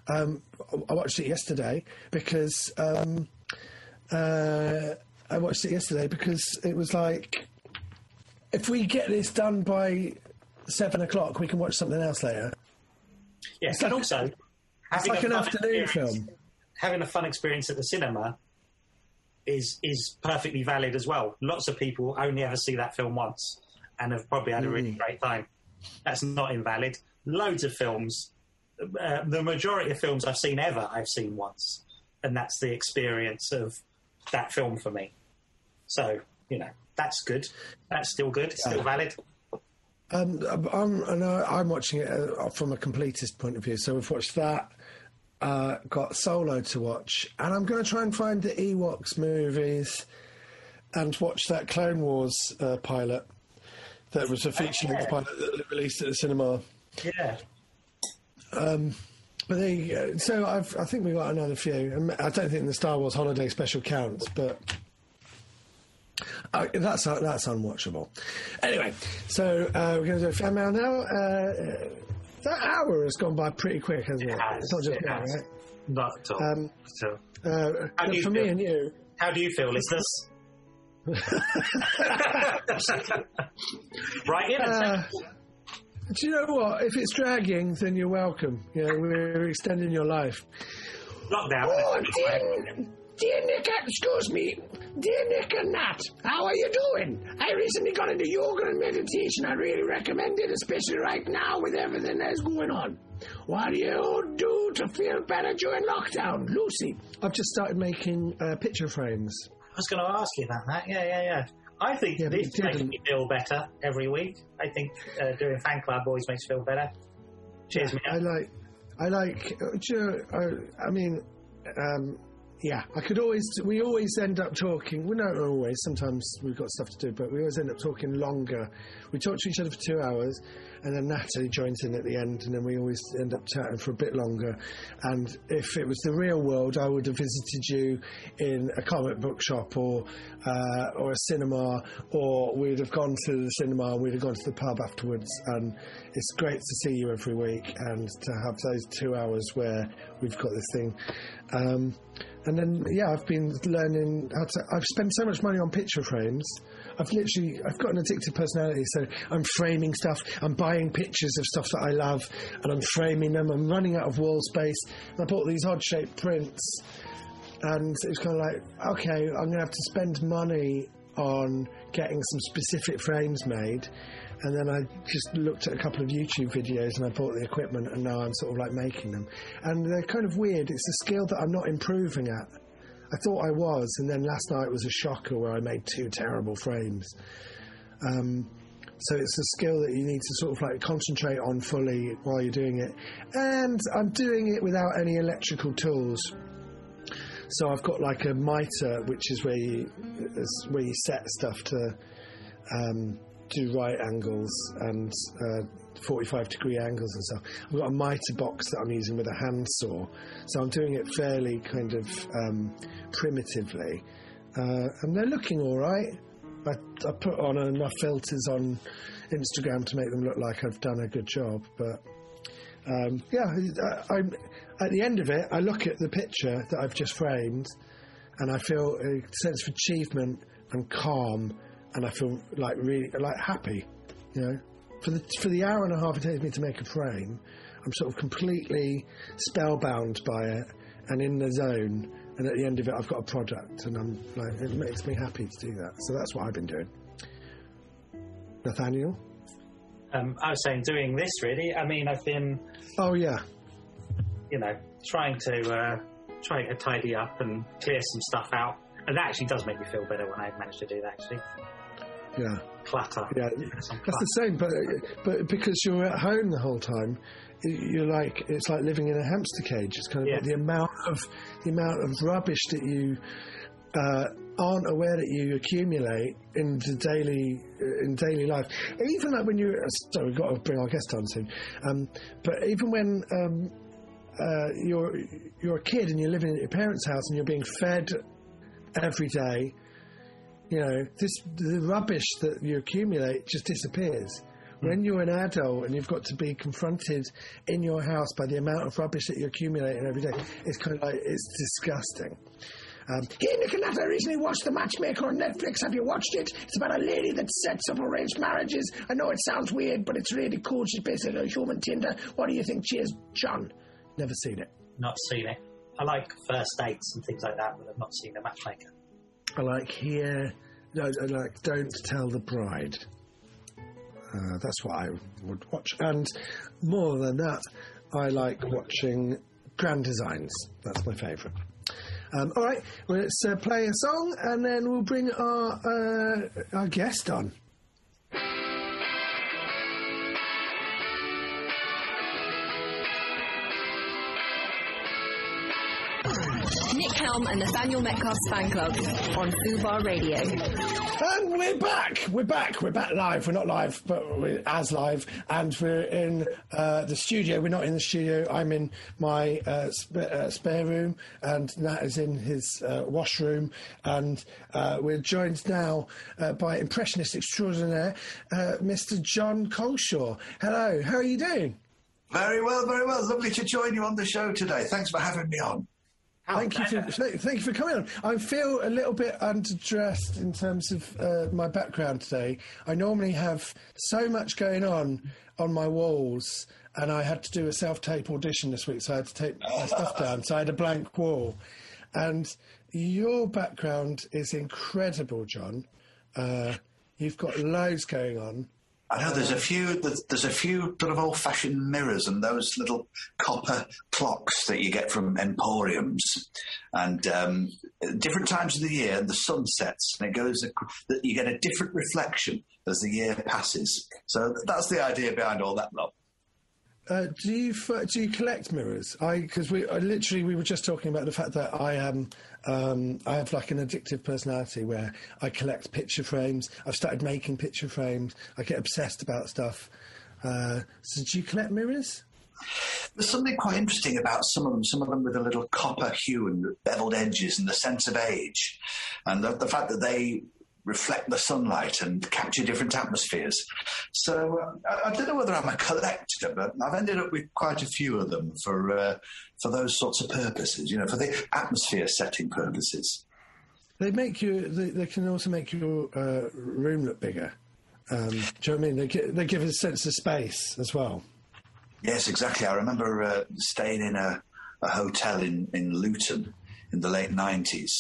um, I watched it yesterday because um, uh, I watched it yesterday because it was like, if we get this done by seven o'clock, we can watch something else later. It's and also having like a an fun afternoon experience- film. Having a fun experience at the cinema is is perfectly valid as well. Lots of people only ever see that film once and have probably had a Mm. really great time. That's not invalid. Loads of films, uh, the majority of films I've seen ever, I've seen once, and that's the experience of that film for me. So you know that's good. That's still good. It's still valid. Um, I'm, and I'm watching it uh, from a completist point of view. So we've watched that, uh, got Solo to watch, and I'm going to try and find the Ewoks movies and watch that Clone Wars uh, pilot that was a feature length pilot that released at the cinema. Yeah. But there you go. So I've, I think we got another few. Um, I don't think the Star Wars Holiday Special counts, but Uh, that's uh, that's unwatchable. Anyway, so uh, we're going to do a fan mail now. Uh, that hour has gone by pretty quick, hasn't it? has, it's not just it now, has. right? Not at all. Um, so, Uh, How do you for me feel? and you, how do you feel, listeners? right in. Uh, do you know what? If it's dragging, then you're welcome. You know, we're extending your life. lockdown. Oh, dear, dear Nick, excuse me. Dear Nick and Nat, how are you doing? I recently got into yoga and meditation. I really recommend it, especially right now with everything that's going on. What do you do to feel better during lockdown? Lucy. I've just started making uh, picture frames. I was going to ask you about that. Yeah, yeah, yeah. I think Yeah, this makes me feel better every week. I think uh, doing fan club always makes me feel better. Cheers, mate. I like, I like. uh, Do you know, I, I mean, um, yeah. I could always. We always end up talking. Well, not always. Sometimes we've got stuff to do, but we always end up talking longer. We talk to each other for two hours, and then Natalie joins in at the end, and then we always end up chatting for a bit longer. And if it was the real world, I would have visited you in a comic book shop or uh, or a cinema, or we'd have gone to the cinema and we'd have gone to the pub afterwards. And it's great to see you every week and to have those two hours where we've got this thing. Um, and then, yeah, I've been learning how to. I've spent so much money on picture frames. I've literally, I've got an addictive personality, so I'm framing stuff. I'm buying pictures of stuff that I love, and I'm framing them. I'm running out of wall space. And I bought these odd-shaped prints, and it was kind of like, okay, I'm going to have to spend money on getting some specific frames made. And then I just looked at a couple of YouTube videos and I bought the equipment and now I'm sort of like making them. And they're kind of weird. It's a skill that I'm not improving at. I thought I was, and then last night was a shocker where I made two terrible frames. Um, so it's a skill that you need to sort of like concentrate on fully while you're doing it. And I'm doing it without any electrical tools. So I've got like a mitre, which is where you is where you set stuff to um, do right angles and uh, 45 degree angles and stuff. I've got a mitre box that I'm using with a handsaw, so I'm doing it fairly kind of um, primitively, uh, and they're looking all right. I, I put on enough filters on Instagram to make them look like I've done a good job, but um, yeah, I, I'm at the end of it. I look at the picture that I've just framed, and I feel a sense of achievement and calm, and I feel like really like happy. You know, for the for the hour and a half it takes me to make a frame, I'm sort of completely spellbound by it and in the zone. And at the end of it, I've got a product, and I'm like, it makes me happy to do that. So that's what I've been doing. Nathaniel? Um, I was saying doing this really. I mean, I've been, Oh yeah, you know, trying to uh, trying to tidy up and clear some stuff out, and that actually does make me feel better when I've managed to do that. Actually, yeah. Clutter. Yeah, that's the same. But but because you're at home the whole time, you're like it's like living in a hamster cage. It's kind of Yeah. like the amount of the amount of rubbish that you uh, aren't aware that you accumulate in the daily in daily life. Even like when you sorry, we've got to bring our guest on soon. Um, but even when um, uh, you're you're a kid and you're living at your parents' house and you're being fed every day you know, this the rubbish that you accumulate just disappears. When you're an adult and you've got to be confronted in your house by the amount of rubbish that you're accumulating every day, it's kind of like it's disgusting. Um, and Nat, I recently watched The Matchmaker on Netflix. Have you watched it? It's about a lady that sets up arranged marriages. I know it sounds weird, but it's really cool. She's basically a human Tinder. What do you think? Cheers, John. Never seen it. Not seen it. I like first dates and things like that, but I've not seen The matchmaker. I like here. No, like don't tell the bride. Uh, that's what I would watch, and more than that, I like watching Grand Designs. That's my favourite. Um, all right, well, let's uh, play a song, and then we'll bring our uh, our guest on. Helm and Nathaniel Metcalfe's fan club on Fubar Radio. And we're back. We're back. We're back live. We're not live, but we're as live. And we're in uh, the studio. We're not in the studio. I'm in my uh, sp- uh, spare room, and Nat is in his uh, washroom. And uh, we're joined now uh, by impressionist extraordinaire, uh, Mr. Jon Culshaw. Hello. How are you doing? Very well, very well. Lovely to join you on the show today. Thanks for having me on. Thank you, for, th- thank you for coming on. I feel a little bit underdressed in terms of uh, my background today. I normally have so much going on on my walls, and I had to do a self-tape audition this week, so I had to take my stuff down. So I had a blank wall, and your background is incredible, John. Uh, you've got loads going on. I know there's a few there's, a few sort of old-fashioned mirrors and those little copper clocks that you get from emporiums, and um, different times of the year the sun sets and it goes. That you get a different reflection as the year passes. So that's the idea behind all that lot. Uh, do you do you collect mirrors? I because we I literally we were just talking about the fact that I am um, I have like an addictive personality where I collect picture frames. I've started making picture frames. I get obsessed about stuff. Uh, so do you collect mirrors? There's something quite interesting about some of them, some of them with a little copper hue and beveled edges and the sense of age. And the, the fact that they reflect the sunlight and capture different atmospheres. So uh, I, I don't know whether I'm a collector, but I've ended up with quite a few of them for, uh, for those sorts of purposes, you know, for the atmosphere setting purposes. They make you. They, they can also make your uh, room look bigger. Um, do you know what I mean? They, they give a sense of space as well. Yes, exactly. I remember uh, staying in a, a hotel in, in Luton in the late 90s.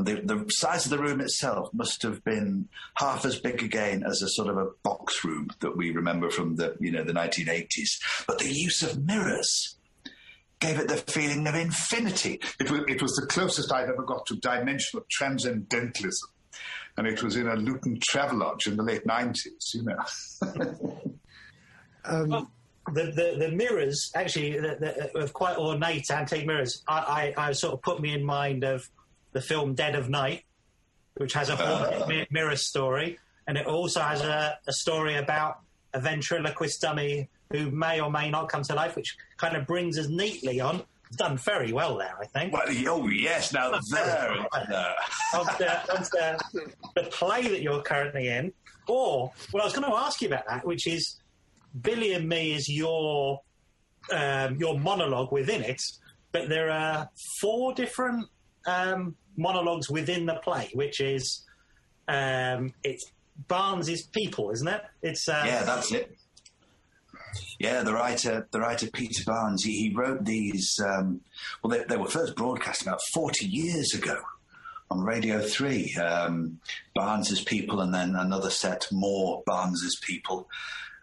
And the, the size of the room itself must have been half as big again as a sort of a box room that we remember from the, you know, the 1980s. But the use of mirrors gave it the feeling of infinity. It was, it was the closest I've ever got to dimensional transcendentalism. And it was in a Luton Travelodge in the late 90s, you know. Um, well, the, the, the mirrors, actually, the, the, of quite ornate antique mirrors, I, I, I sort of put me in mind of the film Dead of Night, which has a haunted mi- mirror story, and it also has a, a story about a ventriloquist dummy who may or may not come to life, which kind of brings us neatly on. Done very well there, I think. Well, oh, yes, now there. there. of the, of the, the play that you're currently in, or well, I was going to ask you about that, which is Billy and Me is your um, your monologue within it, but there are four different um, monologues within the play, which is um, it's Barnes's people, isn't it? It's uh, Yeah, that's it. Yeah, the writer, the writer Peter Barnes, he, he wrote these. Um, well, they, they were first broadcast about forty years ago on Radio Three. Um, Barnes's people, and then another set more Barnes's people,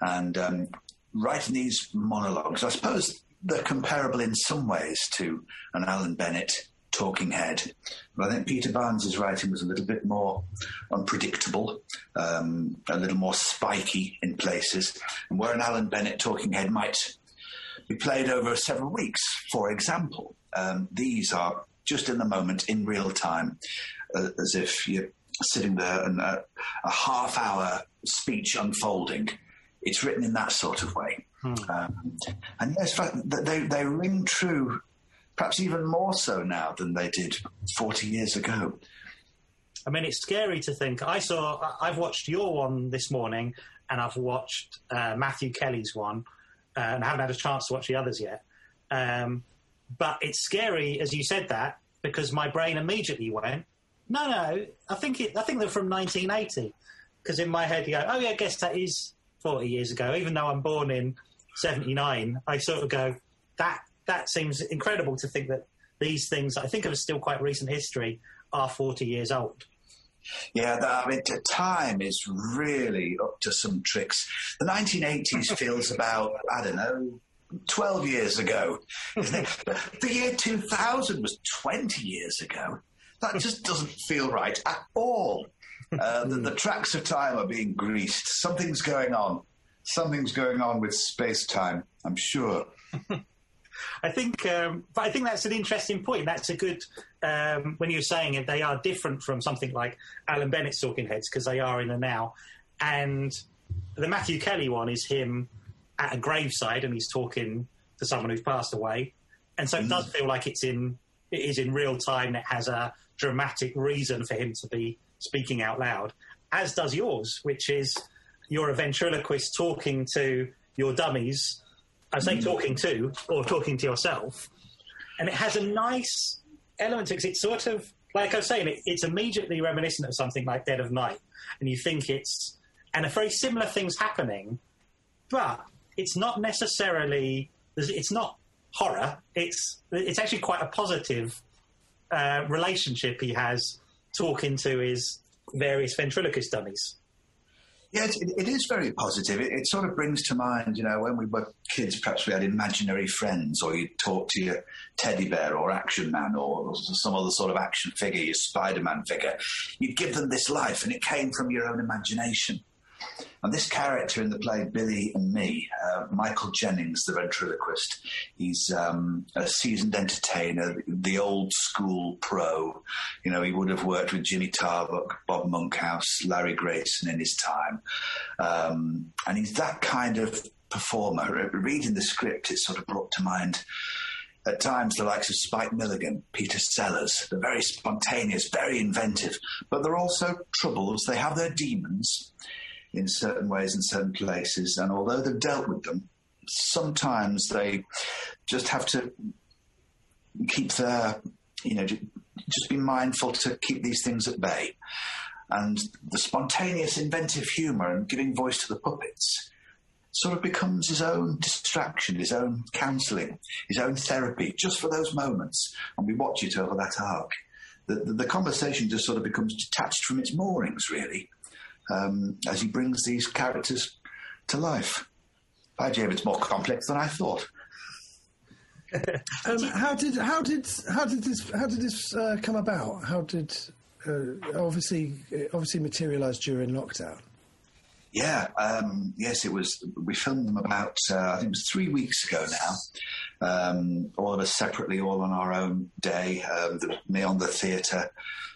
and um, writing these monologues. I suppose they're comparable in some ways to an Alan Bennett talking head. But I think Peter Barnes's writing was a little bit more unpredictable, um, a little more spiky in places, and where an Alan Bennett talking head might be played over several weeks, for example, um, these are just in the moment, in real time, uh, as if you're sitting there and uh, a half hour speech unfolding. It's written in that sort of way. Um, and yes, they, they ring true, perhaps even more so now than they did 40 years ago. I mean, it's scary to think. I saw. I've watched your one this morning, and I've watched uh, Matthew Kelly's one, uh, and I haven't had a chance to watch the others yet. Um, but it's scary, as you said that, because my brain immediately went, "No, no, I think it. I think they're from 1980." Because in my head, you go, "Oh yeah, I guess that is 40 years ago." Even though I'm born in 79, I sort of go, "That that seems incredible to think that these things I think of as still quite recent history are 40 years old." Yeah, that, I mean, time is really up to some tricks. The 1980s feels about, I don't know, 12 years ago. the year 2000 was 20 years ago. That just doesn't feel right at all. Uh, the, the tracks of time are being greased. Something's going on. Something's going on with space time, I'm sure. I think, um, but I think that's an interesting point. That's a good um, when you're saying it. They are different from something like Alan Bennett's Talking Heads because they are in the now, and the Matthew Kelly one is him at a graveside and he's talking to someone who's passed away, and so it does feel like it's in it is in real time. It has a dramatic reason for him to be speaking out loud, as does yours, which is you're a ventriloquist talking to your dummies. I say talking to or talking to yourself, and it has a nice element to it. 'cause It's sort of like I was saying, it, it's immediately reminiscent of something like Dead of Night, and you think it's and a very similar things happening, but it's not necessarily it's not horror. It's it's actually quite a positive uh, relationship he has talking to his various ventriloquist dummies. Yeah, it, it is very positive. It, it sort of brings to mind, you know, when we were kids, perhaps we had imaginary friends, or you'd talk to your teddy bear or action man or some other sort of action figure, your Spider Man figure. You'd give them this life, and it came from your own imagination. And this character in the play Billy and Me, uh, Michael Jennings, the ventriloquist, he's um, a seasoned entertainer, the old school pro. You know, he would have worked with Jimmy Tarbuck, Bob Monkhouse, Larry Grayson in his time. Um, and he's that kind of performer. Reading the script, it sort of brought to mind at times the likes of Spike Milligan, Peter Sellers. They're very spontaneous, very inventive, but they're also troubles. They have their demons in certain ways in certain places, and although they've dealt with them, sometimes they just have to keep their, you know, just be mindful to keep these things at bay. And the spontaneous, inventive humour and giving voice to the puppets sort of becomes his own distraction, his own counselling, his own therapy, just for those moments. And we watch it over that arc. The, the, the conversation just sort of becomes detached from its moorings, really, um, as he brings these characters to life. By Jove, it's more complex than I thought. Um, how did how did how did this how did this uh, come about? How did uh, obviously obviously materialised during lockdown? Yeah, um, yes, it was. We filmed them about, uh, I think it was three weeks ago now. Um, all of us separately, all on our own day. Um, the, me on the theatre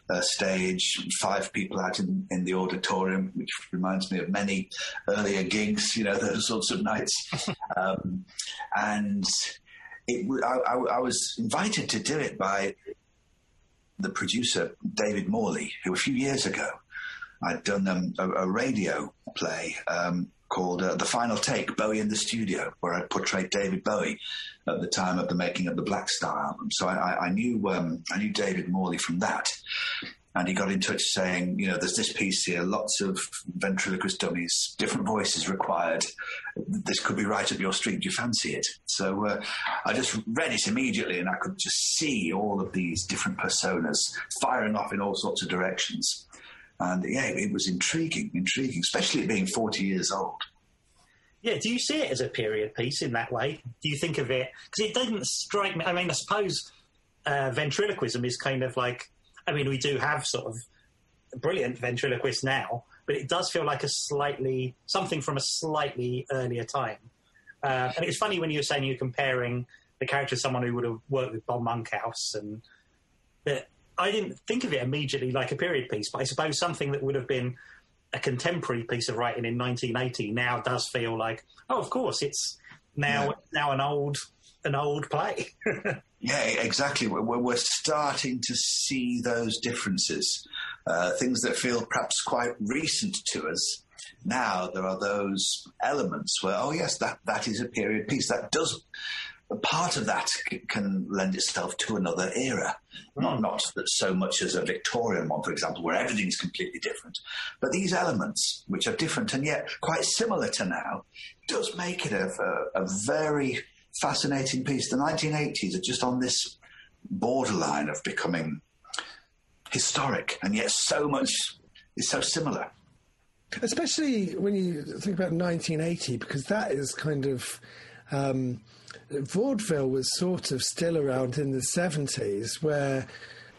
uh, stage, five people out in, in the auditorium, which reminds me of many earlier gigs, you know, those sorts of nights. um, and it, I, I- I was invited to do it by the producer, David Morley, who a few years ago I'd done um, a, a radio play um, called uh, The Final Take, Bowie in the Studio, where I portrayed David Bowie at the time of the making of the Blackstar album. So I, I, knew um, I knew David Morley from that. And he got in touch saying, you know, there's this piece here, lots of ventriloquist dummies, different voices required. This could be right up your street. Do you fancy it? So uh, I just read it immediately and I could just see all of these different personas firing off in all sorts of directions. And yeah, it was intriguing, intriguing, especially being 40 years old. Yeah, do you see it as a period piece in that way? Do you think of it because it doesn't strike me? I mean, I suppose uh, ventriloquism is kind of like. I mean, we do have sort of brilliant ventriloquists now, but it does feel like a slightly something from a slightly earlier time. Uh, and it's funny when you're saying you're comparing the character to someone who would have worked with Bob Monkhouse, and that I didn't think of it immediately like a period piece, but I suppose something that would have been a contemporary piece of writing in 1980 now does feel like, oh, of course, it's now now an old an old play. Yeah, exactly. We're, we're we're starting to see those differences, uh, things that feel perhaps quite recent to us. Now there are those elements where, oh yes, that, that is a period piece. That does part of that c- can lend itself to another era. Not not that so much as a Victorian one, for example, where everything's completely different, but these elements, which are different and yet quite similar to now, does make it a, a, a very fascinating piece. The 1980s are just on this borderline of becoming historic, and yet so much is so similar. Especially when you think about 1980, because that is kind of. Um, vaudeville was sort of still around in the 70s, where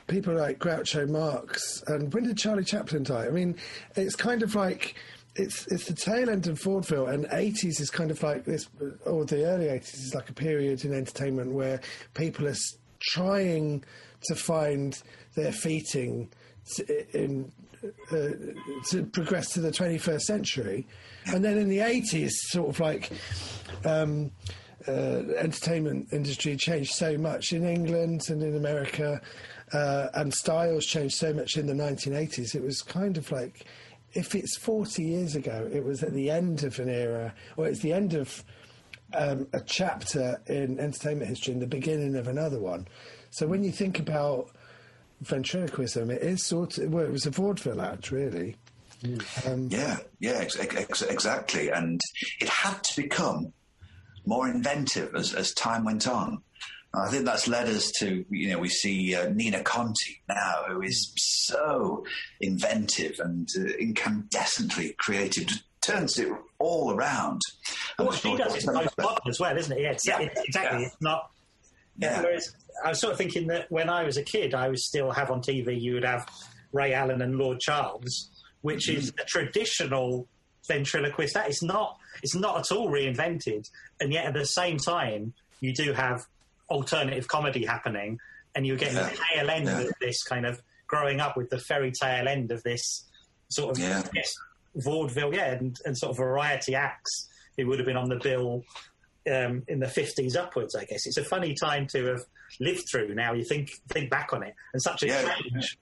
people like Groucho Marx and when did Charlie Chaplin die? I mean, it's kind of like it's it's the tail end of vaudeville, and eighties is kind of like this, or the early eighties is like a period in entertainment where people are trying to find their feeting to, in uh, to progress to the twenty first century, and then in the eighties, sort of like. Um, uh, entertainment industry changed so much in England and in America, uh, and styles changed so much in the 1980s. It was kind of like if it's 40 years ago, it was at the end of an era, or it's the end of um, a chapter in entertainment history and the beginning of another one. So when you think about ventriloquism, it is sort of, well, it was a vaudeville act, really. Yeah, yeah, ex- ex- exactly. And it had to become more inventive as, as time went on. I think that's led us to, you know, we see uh, Nina Conti now, who is so inventive and uh, incandescently creative, just turns it all around. And What she does is postmodern as well, isn't it? Yeah, it's, Yeah. it's exactly. Yeah. It's not. Yeah. Whereas I was sort of thinking that when I was a kid, I would still have on TV. You would have Ray Alan and Lord Charles, which is Mm-hmm. a traditional ventriloquist. That is not. It's not at all reinvented, and yet at the same time, you do have alternative comedy happening, and you're getting Yeah. the tail end Yeah. of this kind of growing up with the fairy tale end of this sort of Yeah. yes, vaudeville, yeah, and, and sort of variety acts who would have been on the bill um, in the 50s upwards, I guess. It's a funny time to have lived through now. You think think back on it, and such a Yeah. change.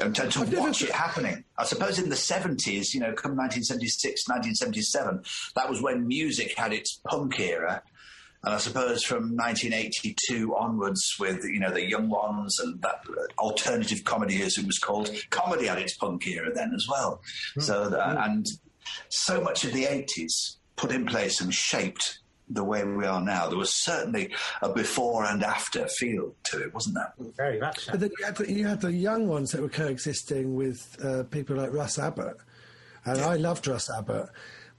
And to, to watch it happening. I suppose in the 70s, you know, come 1976, 1977, that was when music had its punk era. And I suppose from 1982 onwards, with you know the young ones and that alternative comedy, as it was called, comedy had its punk era then as well. So that, and so much of the 80s put in place and shaped the way we are now. There was certainly a before and after feel to it, wasn't there? Very much. so. But then you had, the, you had the young ones that were coexisting with uh, people like Russ Abbott. And I loved Russ Abbott.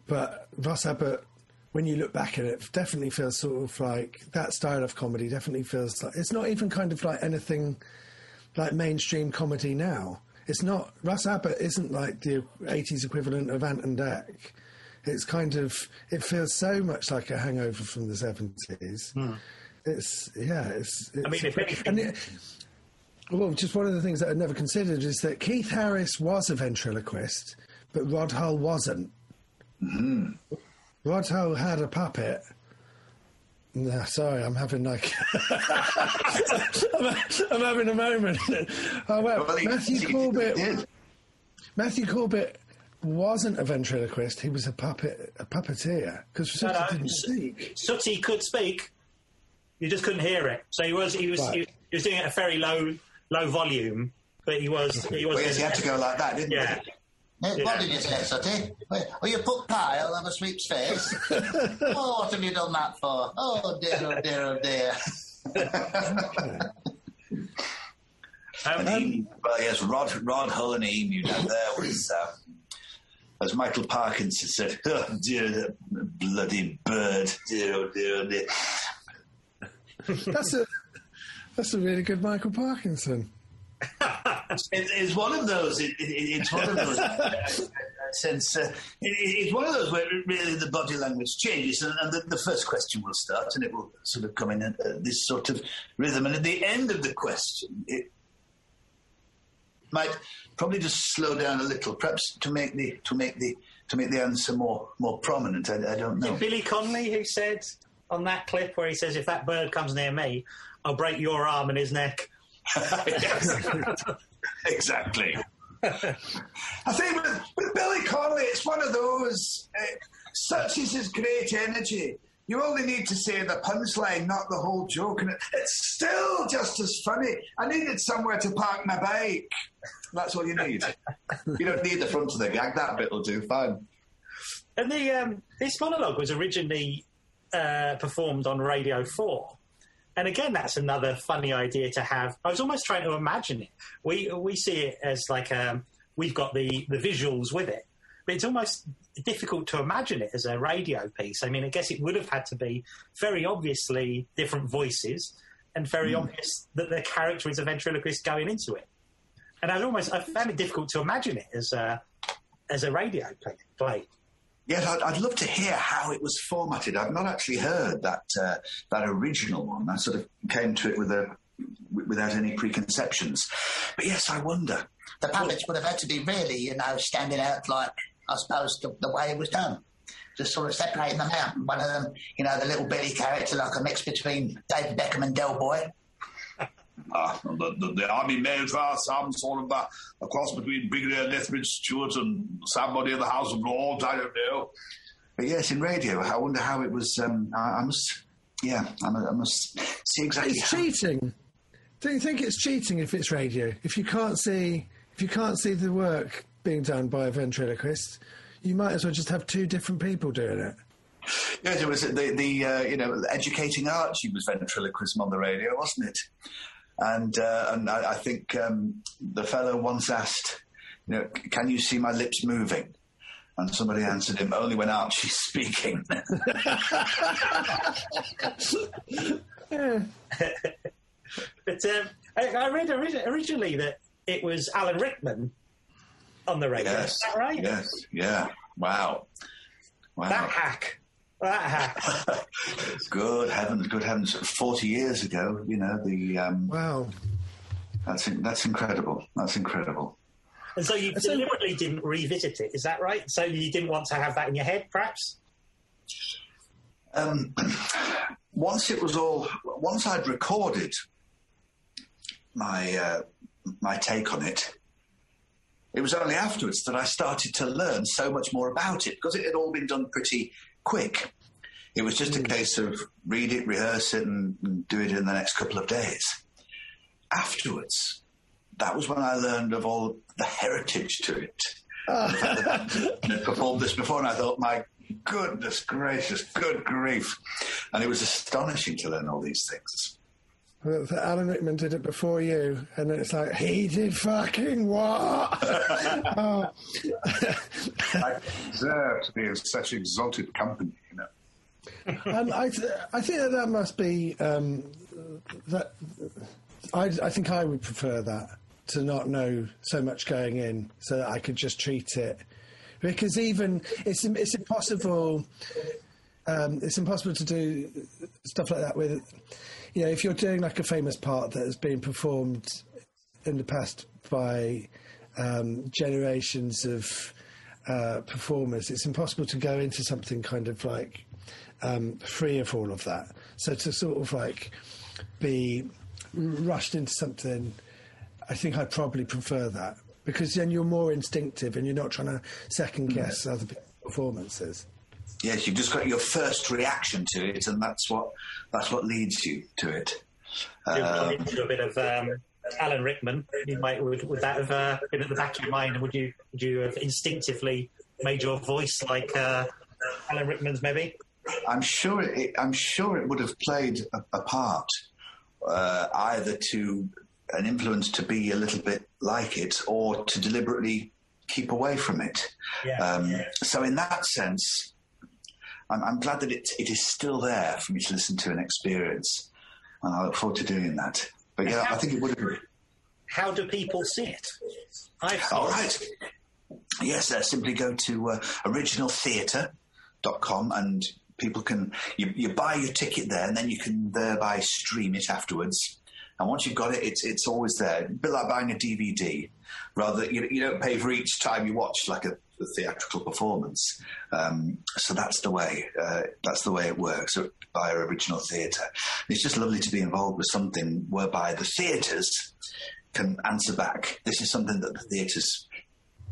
But Russ Abbott, when you look back at it, definitely feels sort of like that style of comedy definitely feels like it's not even kind of like anything like mainstream comedy now. It's not, Russ Abbott isn't like the 80s equivalent of Ant and Dec. It's kind of, it feels so much like a hangover from the 70s. It's, yeah, it's. it's Hmm. I mean, if anything- and it, well, just one of the things that I'd never considered is that Keith Harris was a ventriloquist, but Rod Hull wasn't. Rod Hull had a puppet. No, sorry, I'm having like I'm, I'm having a moment. Oh well, Well, Matthew he- he Corbett. did. Matthew Corbett wasn't a ventriloquist. He was a puppet, a puppeteer because No, he no. didn't speak. Sooty could speak, you just couldn't hear it. So he was he was Right. he, was- he was doing it at a very low low volume, but he was he was. Well, yes, he had to go like that, didn't yeah. he? Yeah. What did you say, Sooty? Oh, you put pie on a sweep's face? oh, what have you done that for? Oh, dear, oh, dear, oh, dear. Um, Um, well, yes, Rod, Rod Hull and Emu down there was, um, as Michael Parkinson said, oh dear, that bloody bird, dear, oh dear, oh dear. That's a that's a really good Michael Parkinson. It, it's one of those, it, it, it's one of those, uh, since, uh, it, it's one of those where really the body language changes and, and the, the first question will start and it will sort of come in at, at this sort of rhythm. And at the end of the question, it might probably just slow down a little, perhaps to make the, to make the, to make the answer more, more prominent. I, I don't know. Billy Connolly who said on that clip where he says, "If that bird comes near me, I'll break your arm and his neck." Exactly. I think with, with Billy Connolly, it's one of those. Uh, such is his great energy. You only need to say the punchline, not the whole joke, and it's still just as funny. I needed somewhere to park my bike. That's all you need. you don't need the front of the gag. That bit will do fine. And the um, this monologue was originally uh, performed on Radio Four, and again, that's another funny idea to have. I was almost trying to imagine it. We we see it as like um, we've got the the visuals with it, but it's almost difficult to imagine it as a radio piece. I mean, I guess it would have had to be very obviously different voices and very obvious that the character is a ventriloquist going into it. And I almost I found it difficult to imagine it as a as a radio play. play. Yes, I'd, I'd love to hear how it was formatted. I've not actually heard that uh, that original one. I sort of came to it with a without any preconceptions. But yes, I wonder. The puppets would have had to be really, you know, standing out like, I suppose, the, the way it was done. Just sort of separating them out. One of them, you know, the little Billy character, like a mix between David Beckham and Del Boy. Uh, the, the, the army males are some sort of uh, a cross between Brigadier Lethbridge Stewart and somebody in the House of Lords. I don't know. But yes, in radio, I wonder how it was. Um, I, I must, yeah, I, mu- I must see exactly. It's how, cheating. Don't you think it's cheating if it's radio? If you can't see, if you can't see the work being done by a ventriloquist, you might as well just have two different people doing it. Yes, it was the the uh, you know educating Archie was ventriloquism on the radio, wasn't it? And uh, and I, I think um, the fellow once asked, you know, can you see my lips moving? And somebody answered him, only when Archie's speaking. But um, I, I read ori- originally that it was Alan Rickman on the radio. yes, Is that right? yes, yeah. Wow, wow. That hack. That hack. good heavens, good heavens! Forty years ago, you know the um, Wow. that's that's incredible. That's incredible. and so you deliberately didn't revisit it. Is that right? So you didn't want to have that in your head, perhaps? Um, once it was all, once I'd recorded my uh, my take on it, it was only afterwards that I started to learn so much more about it because it had all been done pretty quick. It was just a mm. case of read it, rehearse it, and, and do it in the next couple of days. Afterwards, that was when I learned of all the heritage to it. Ah. The I had performed this before, and I thought, my goodness gracious, good grief. And it was astonishing to learn all these things. Alan Rickman did it before you, and it's like he did fucking what? oh, I deserve to be in such exalted company, you know. and I, th- I think that that must be um, that. I, I think I would prefer that to not know so much going in, so that I could just treat it. Because even it's it's impossible. Um, it's impossible to do stuff like that with, you know, if you're doing like a famous part that has been performed in the past by um, generations of uh, performers, it's impossible to go into something kind of like um, free of all of that. So to sort of like be rushed into something, I think I'd probably prefer that because then you're more instinctive and you're not trying to second guess other performances. Yes, you've just got your first reaction to it, and that's what that's what leads you to it. Um, into a bit of um, Alan Rickman. You might would, would that have uh, been at the back of your mind? Would you would you have instinctively made your voice like uh, Alan Rickman's? Maybe. I'm sure it, I'm sure it would have played a, a part, uh, either to an influence to be a little bit like it, or to deliberately keep away from it. Yeah. Um, so, in that sense, I'm, I'm glad that it, it is still there for me to listen to and experience, and I look forward to doing that. But yeah, I think it would have. How do people see it? I've All it. Yes, uh, simply go to uh, originaltheatre.com and people can, you, you buy your ticket there and then you can thereby stream it afterwards. And once you've got it, it's, it's always there. A bit like buying a DVD. Rather, you, you don't pay for each time you watch like a, a theatrical performance. Um, so that's the way. Uh, that's the way it works by via original theatre. It's just lovely to be involved with something whereby the theatres can answer back. This is something that the theatres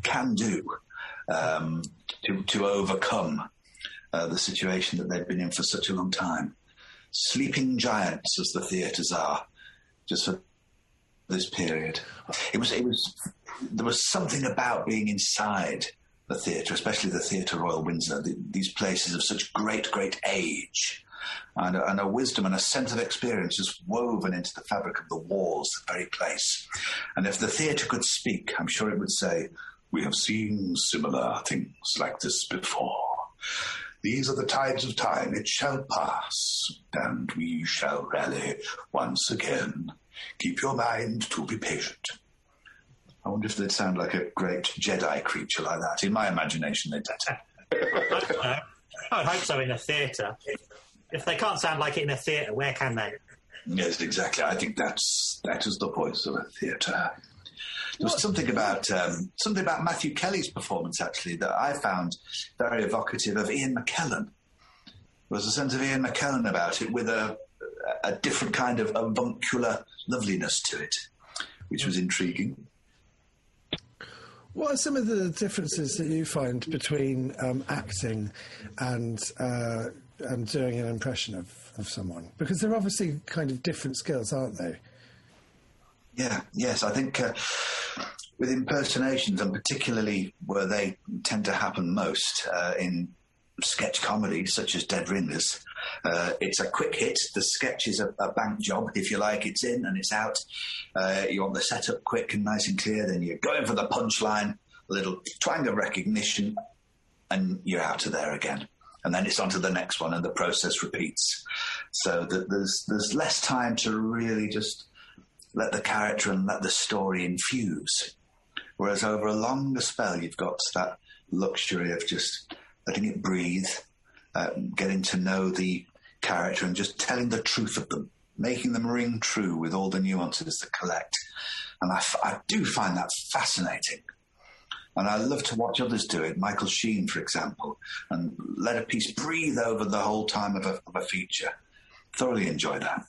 can do um, to, to overcome uh, the situation that they've been in for such a long time. Sleeping giants, as the theatres are, just for this period. It was, it was, there was something about being inside the theatre, especially the Theatre Royal Windsor, the, these places of such great, great age. And a, and a wisdom and a sense of experience just woven into the fabric of the walls, the very place. And if the theatre could speak, I'm sure it would say, We have seen similar things like this before. These are the tides of time. It shall pass, and we shall rally once again. Keep your mind to be patient. I wonder if they'd sound like a great Jedi creature like that. In my imagination, they did. Uh, I would hope so in a theatre. If they can't sound like it in a theatre, where can they? Yes, exactly. I think that's that is the voice of a theatre. There was something about um, something about Matthew Kelly's performance actually that I found very evocative of Ian McKellen. There was a sense of Ian McKellen about it with a a different kind of avuncular loveliness to it, which was intriguing. What are some of the differences that you find between um, acting and uh, and doing an impression of, of someone? Because they're obviously kind of different skills, aren't they? Yeah, yes, I think uh, with impersonations, and particularly where they tend to happen most uh, in sketch comedy, such as Dead Ringers, uh, it's a quick hit. The sketch is a, a, bank job, if you like. It's in and it's out. Uh, you want the setup quick and nice and clear. Then you're going for the punchline, a little twang of recognition, and you're out of there again. And then it's on to the next one, and the process repeats. So that there's there's less time to really just let the character and let the story infuse. Whereas over a longer spell, you've got that luxury of just letting it breathe, uh, getting to know the character and just telling the truth of them, making them ring true with all the nuances that collect. And I, f- I do find that fascinating. And I love to watch others do it. Michael Sheen, for example, and let a piece breathe over the whole time of a, of a feature. Thoroughly enjoy that.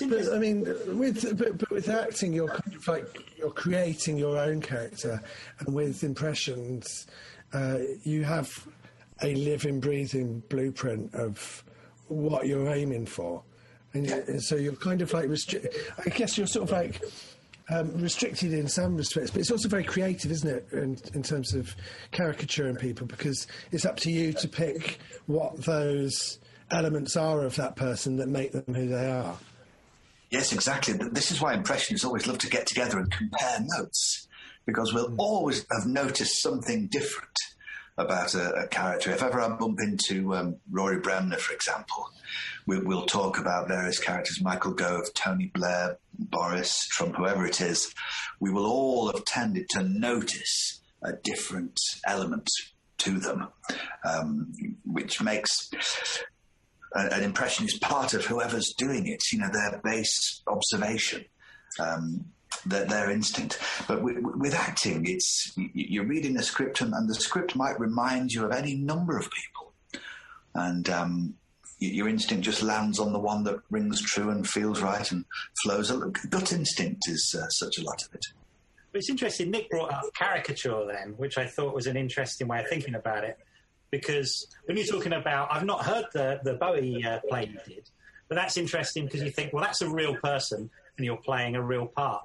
But I mean, with but, but with acting, you're kind of like you're creating your own character, and with impressions, uh, you have a living, breathing blueprint of what you're aiming for, and, and so you're kind of like restri- I guess you're sort of like. Um, restricted in some respects, but it's also very creative, isn't it, in, in terms of caricaturing people? Because it's up to you to pick what those elements are of that person that make them who they are. Yes, exactly. This is why impressionists always love to get together and compare notes because we'll always have noticed something different about a, a character. If ever I bump into um, Rory Bremner, for example, we, will talk about various characters Michael Gove, Tony Blair, Boris, Trump, whoever it is. We will all have tended to notice a different element to them, um, which makes an impression is part of whoever's doing it, you know, their base observation, um, their, their, instinct. But with, with, acting, it's you're reading a script, and, and, the script might remind you of any number of people, and um, your instinct just lands on the one that rings true and feels right and flows. Gut instinct is uh, such a lot of it. But it's interesting. Nick brought up caricature then, which I thought was an interesting way of thinking about it because when you're talking about, I've not heard the the Bowie uh, play you did, but that's interesting because you think, well, that's a real person and you're playing a real part.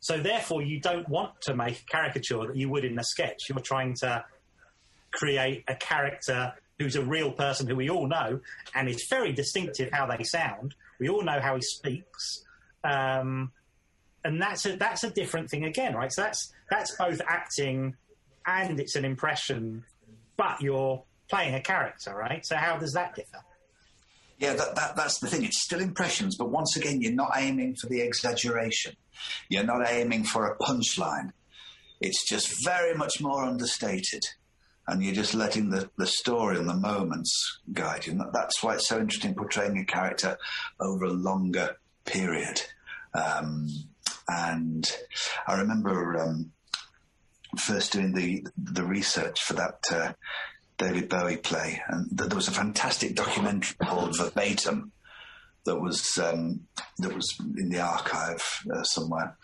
So therefore, you don't want to make a caricature that you would in a sketch. You're trying to create a character who's a real person who we all know, and it's very distinctive how they sound. We all know how he speaks. Um, and that's a that's a different thing again, right? So that's that's both acting and it's an impression but you're playing a character, right? So how does that differ? Yeah, that, that, that's the thing. It's still impressions, but once again, you're not aiming for the exaggeration. You're not aiming for a punchline. It's just very much more understated. And you're just letting the, the story and the moments guide you. And that's why it's so interesting portraying a character over a longer period. Um, and I remember um, first doing the the research for that uh, David Bowie play, and th- there was a fantastic documentary called Verbatim that was um, that was in the archive uh, somewhere,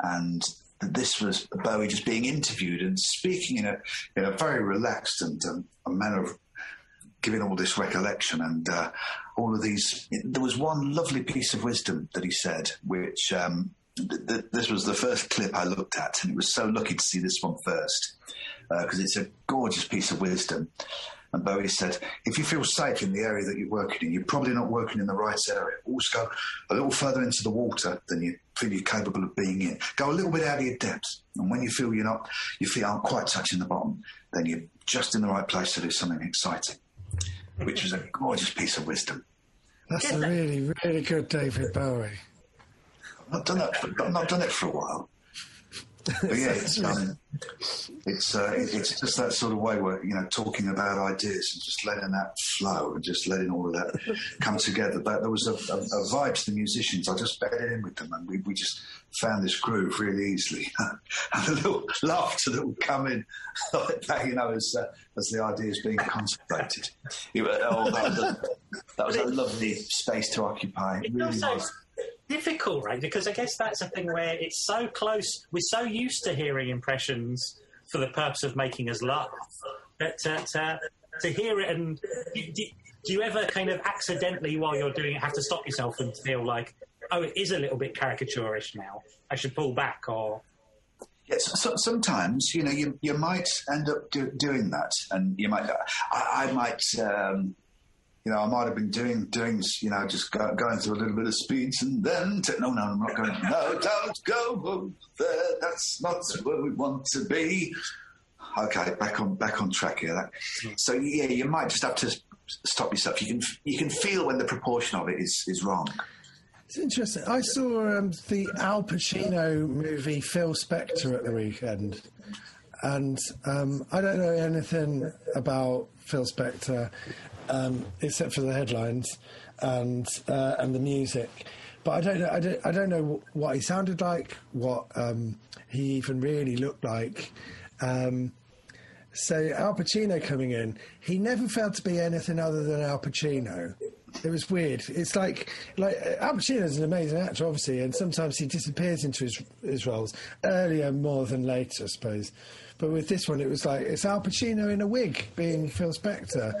and this was Bowie just being interviewed and speaking in a in a very relaxed and um, a manner of giving all this recollection and uh, all of these. There was one lovely piece of wisdom that he said, which um, th- th- this was the first clip I looked at, and it was so lucky to see this one first because uh, it's a gorgeous piece of wisdom. And Bowie said, if you feel safe in the area that you're working in, you're probably not working in the right area. Always go a little further into the water than you feel you're capable of being in. Go a little bit out of your depth. And when you feel you're not, your feet aren't quite touching the bottom, then you're just in the right place to do something exciting, which was a gorgeous piece of wisdom. That's a really, really good David Bowie. I've not done that. For, I've not done it for a while. But yeah, it's um, it's uh, it's just that sort of way where you know talking about ideas and just letting that flow and just letting all of that come together. But there was a, a, a vibe to the musicians. I just bedded in with them, and we, we just found this groove really easily. and a little laughter that would come in like that, you know, as uh, as the ideas being contemplated. It oh, that, was a, that was a lovely space to occupy. It really also was. Difficult, right? Because I guess that's a thing where it's so close. We're so used to hearing impressions for the purpose of making us laugh. But to, to, to hear it and do, do, do you ever kind of accidentally, while you're doing it, have to stop yourself and feel like, oh, it is a little bit caricaturish now. I should pull back, or Yes, so, sometimes you know you you might end up do, doing that, and you might. I, I might. Um, you know, I might have been doing doing you know just go, going through a little bit of speech, and then no, no, I'm not going. No, don't go there. That's not where we want to be. Okay, back on back on track here. So yeah, you might just have to stop yourself. You can you can feel when the proportion of it is is wrong. It's interesting. I saw um, the Al Pacino movie Phil Spector at the weekend, and um, I don't know anything about Phil Spector um, except for the headlines and uh, and the music. But I don't know. I don't, I don't know what he sounded like, what um, he even really looked like. Um, so Al Pacino coming in, he never felt to be anything other than Al Pacino. It was weird. It's like like Al Pacino's an amazing actor, obviously, and sometimes he disappears into his his roles earlier more than later, I suppose. But with this one, it was like it's Al Pacino in a wig being Phil Spector.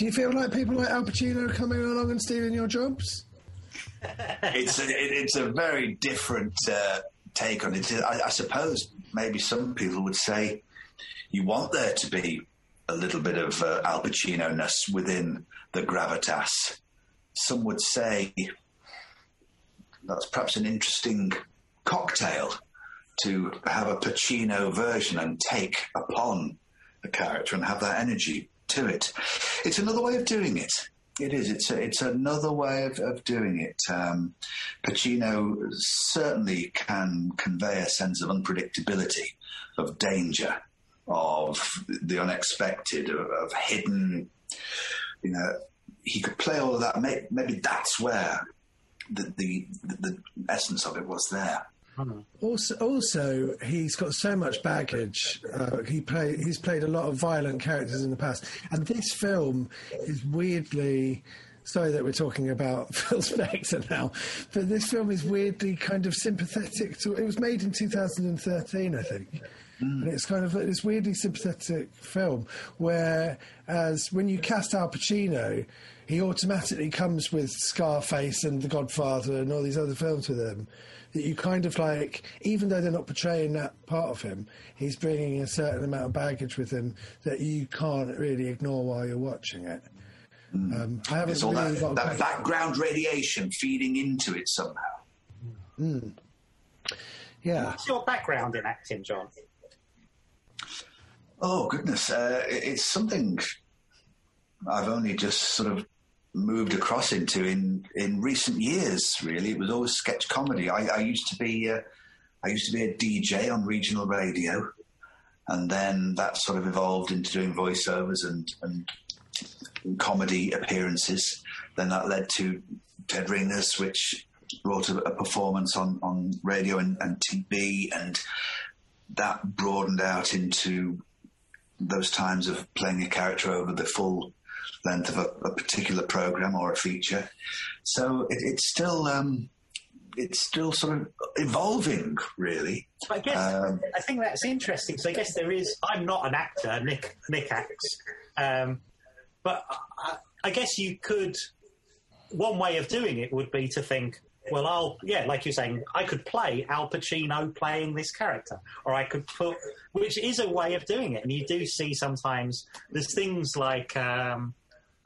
Do you feel like people like Al Pacino coming along and stealing your jobs? it's a, it, it's a very different uh, take on it. I, I suppose maybe some people would say you want there to be a little bit of uh, Al Pacino ness within the gravitas. Some would say that's perhaps an interesting cocktail to have a Pacino version and take upon the character and have that energy to it. It's another way of doing it. It is. It's a, it's another way of, of doing it. Um, Pacino certainly can convey a sense of unpredictability, of danger, of the unexpected, of, of hidden. You know, he could play all of that. Maybe, that's where the, the the essence of it was there. Also, also, he's got so much baggage. Uh, he play, he's played a lot of violent characters in the past, and this film is weirdly. Sorry that we're talking about Phil Spector now, but this film is weirdly kind of sympathetic to. It was made in 2013, I think. And it's kind of this weirdly sympathetic film, whereas when you cast Al Pacino, he automatically comes with Scarface and The Godfather and all these other films with him. That you kind of like, even though they're not portraying that part of him, he's bringing a certain amount of baggage with him that you can't really ignore while you're watching it. Um, I haven't It's all that, that background radiation feeding into it somehow. yeah. what's your background in acting, Jon? Oh goodness, uh, it's something I've only just sort of moved across into in in recent years. Really, it was always sketch comedy. I, I used to be uh, I used to be a DJ on regional radio, and then that sort of evolved into doing voiceovers and and comedy appearances. Then that led to Dead Ringers, which brought a, a performance on on radio and, and TV, and that broadened out into those times of playing a character over the full length of a, a particular program or a feature. So it, it's still um, it's still sort of evolving, really. I guess Um, I think that's interesting. So I guess there is. I'm not an actor. Nick Nick acts, um, but I, I guess you could. One way of doing it would be to think, well, I'll yeah, like you're saying, I could play Al Pacino playing this character, or I could put, which is a way of doing it. And you do see sometimes there's things like. Um,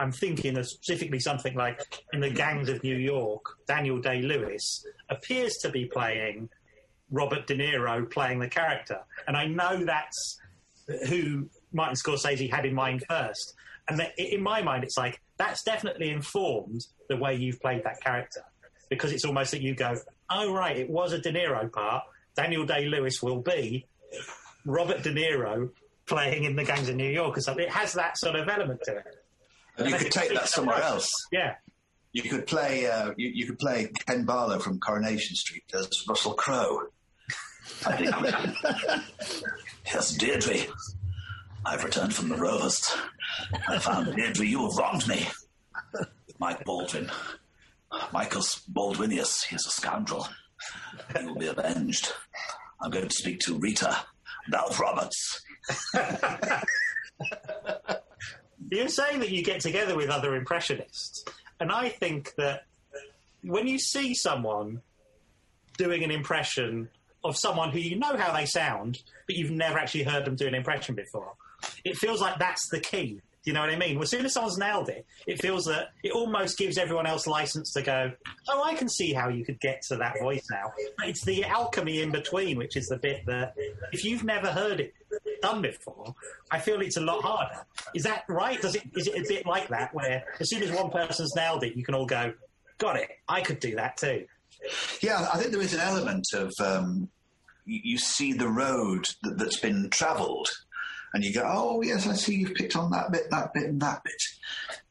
I'm thinking of specifically something like in the Gangs of New York, Daniel Day Lewis appears to be playing Robert De Niro playing the character. And I know that's who Martin Scorsese had in mind first. And in my mind, it's like, that's definitely informed the way you've played that character. Because it's almost that you go, oh, right, it was a De Niro part, Daniel Day Lewis will be Robert De Niro playing in the gangs of New York or something. It has that sort of element to it. And you could take that somewhere else. Yeah. You could play. Uh, you, you could play Ken Barlow from Coronation Street as Russell Crowe. Yes, Deirdre. I've returned from the Rovers. I found Deirdre. You have wronged me. Mike Baldwin. Michael's Baldwinius. He's a scoundrel. He will be avenged. I'm going to speak to Rita Ralph Roberts. You're saying that you get together with other impressionists, and I think that when you see someone doing an impression of someone who you know how they sound, but you've never actually heard them do an impression before, it feels like that's the key. Do you know what I mean? As soon as someone's nailed it, it feels that it almost gives everyone else license to go, oh, I can see how you could get to that voice now. But it's the alchemy in between, which is the bit that if you've never heard it done before, I feel it's a lot harder. Is that right? Does it? Is it a bit like that, where as soon as one person's nailed it, you can all go, got it. I could do that too. Yeah, I think there is an element of um, you, see the road that, that's been travelled, and you go, "Oh yes, I see you've picked on that bit, that bit, and that bit."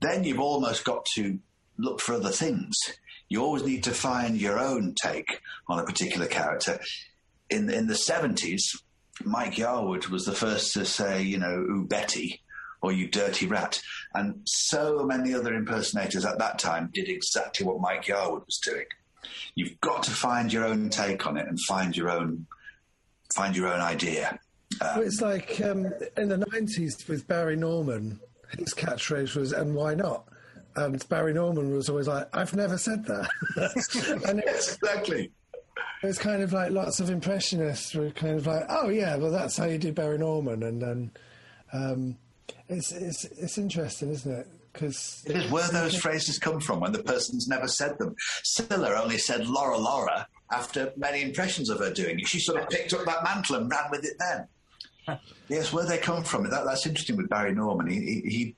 Then you've almost got to look for other things. You always need to find your own take on a particular character. In in the seventies, Mike Yarwood was the first to say, you know, "Ooh Betty." Or you dirty rat. And so many other impersonators at that time did exactly what Mike Yarwood was doing. You've got to find your own take on it and find your own find your own idea. Well, it's like um, in the 90s with Barry Norman, his catchphrase was, and why not? And Barry Norman was always like, I've never said that. and it, Exactly. It was kind of like lots of impressionists were kind of like, oh, yeah, well, that's how you do Barry Norman. And then um, it's, it's, it's interesting, isn't it? Because It is where those phrases come from when the person's never said them. Cilla only said Laura Laura after many impressions of her doing it. She sort of picked up that mantle and ran with it then. yes, where they come from. That, that's interesting with Barry Norman. He, he, he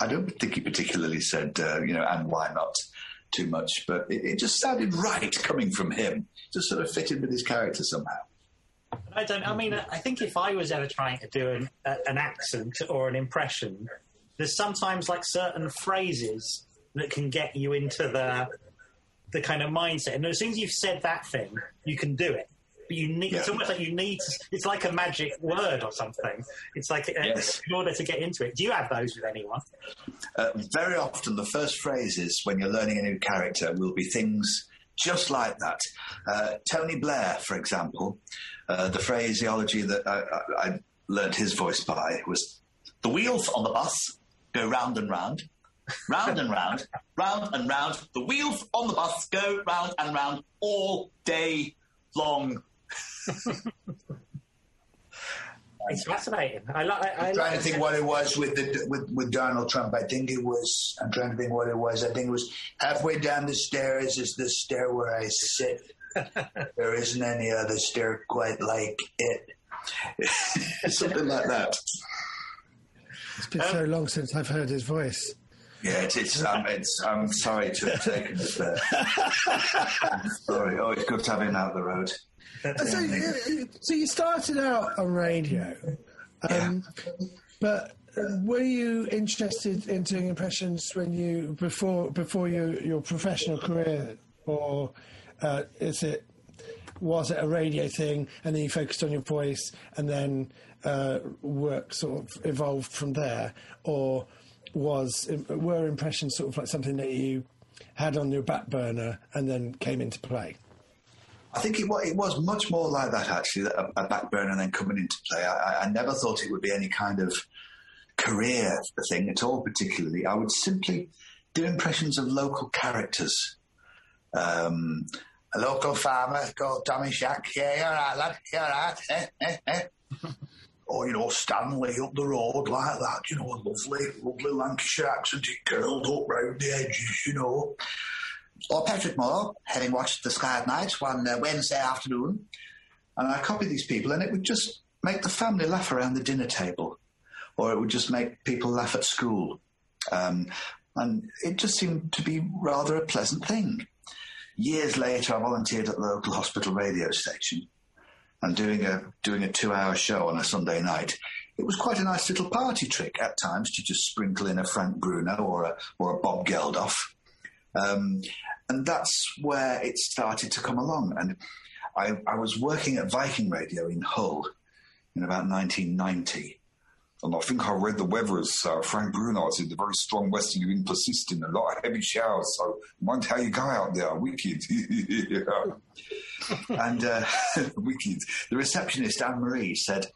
I don't think he particularly said, uh, you know, and why not too much, but it, it just sounded right coming from him. Just sort of fitted with his character somehow. I don't. I mean, I think if I was ever trying to do an, an accent or an impression, there's sometimes like certain phrases that can get you into the the kind of mindset. And as soon as you've said that thing, you can do it. But you need. It's almost like you need. To, it's like a magic word or something. It's like uh, Yes. in order to get into it. Do you have those with anyone? Uh, very often, the first phrases when you're learning a new character will be things just like that. Uh, Tony Blair, for example, uh, the phraseology that I, I, I learned his voice by was the wheels on the bus go round and round. Round and round, round and round. The wheels on the bus go round and round all day long. It's fascinating. I like. I, I I'm trying like to think what it was with the with, with Donald Trump. I think it was. I'm trying to think what it was. I think it was halfway down the stairs is the stair where I sit. there isn't any other stair quite like it. Something like that. it's been so long since I've heard his voice. Yeah, it's, it's, um, it's I'm sorry to have taken it there. sorry. Oh, it's good to have him out the road. So, you- so you started out on radio, um, but were you interested in doing impressions when you before before you, your professional career, or uh, is it was it a radio thing and then you focused on your voice and then uh, work sort of evolved from there, or was were impressions sort of like something that you had on your back burner and then came into play? I think it, wa- it was much more like that, actually, a, a back burner then coming into play. I, I- I never thought it would be any kind of career thing at all, particularly. I would simply do impressions of local characters. Um, A local farmer called Tommy Shack. Yeah, you're right, lad. You're right. Eh, eh, eh. or, you know, Stanley up the road like that. You know, a lovely, lovely Lancashire accent. It curled up round the edges, you know. Or Patrick Moore, having watched The Sky at Night one uh, Wednesday afternoon. and I copied these people, and it would just make the family laugh around the dinner table, or it would just make people laugh at school. Um, and it just seemed to be rather a pleasant thing. Years later, I volunteered at the local hospital radio station, and doing a doing a two hour show on a Sunday night, it was quite a nice little party trick at times to just sprinkle in a Frank Bruno or a or a Bob Geldof. Um, and that's where it started to come along. And I, I was working at Viking Radio in Hull in about 1990. And I think I read the weather as uh, Frank Bruno said, the very strong westerly wind persisting, a lot of heavy showers. So, mind how you go out there, wicked. and uh, wicked. The receptionist, Anne Marie, said,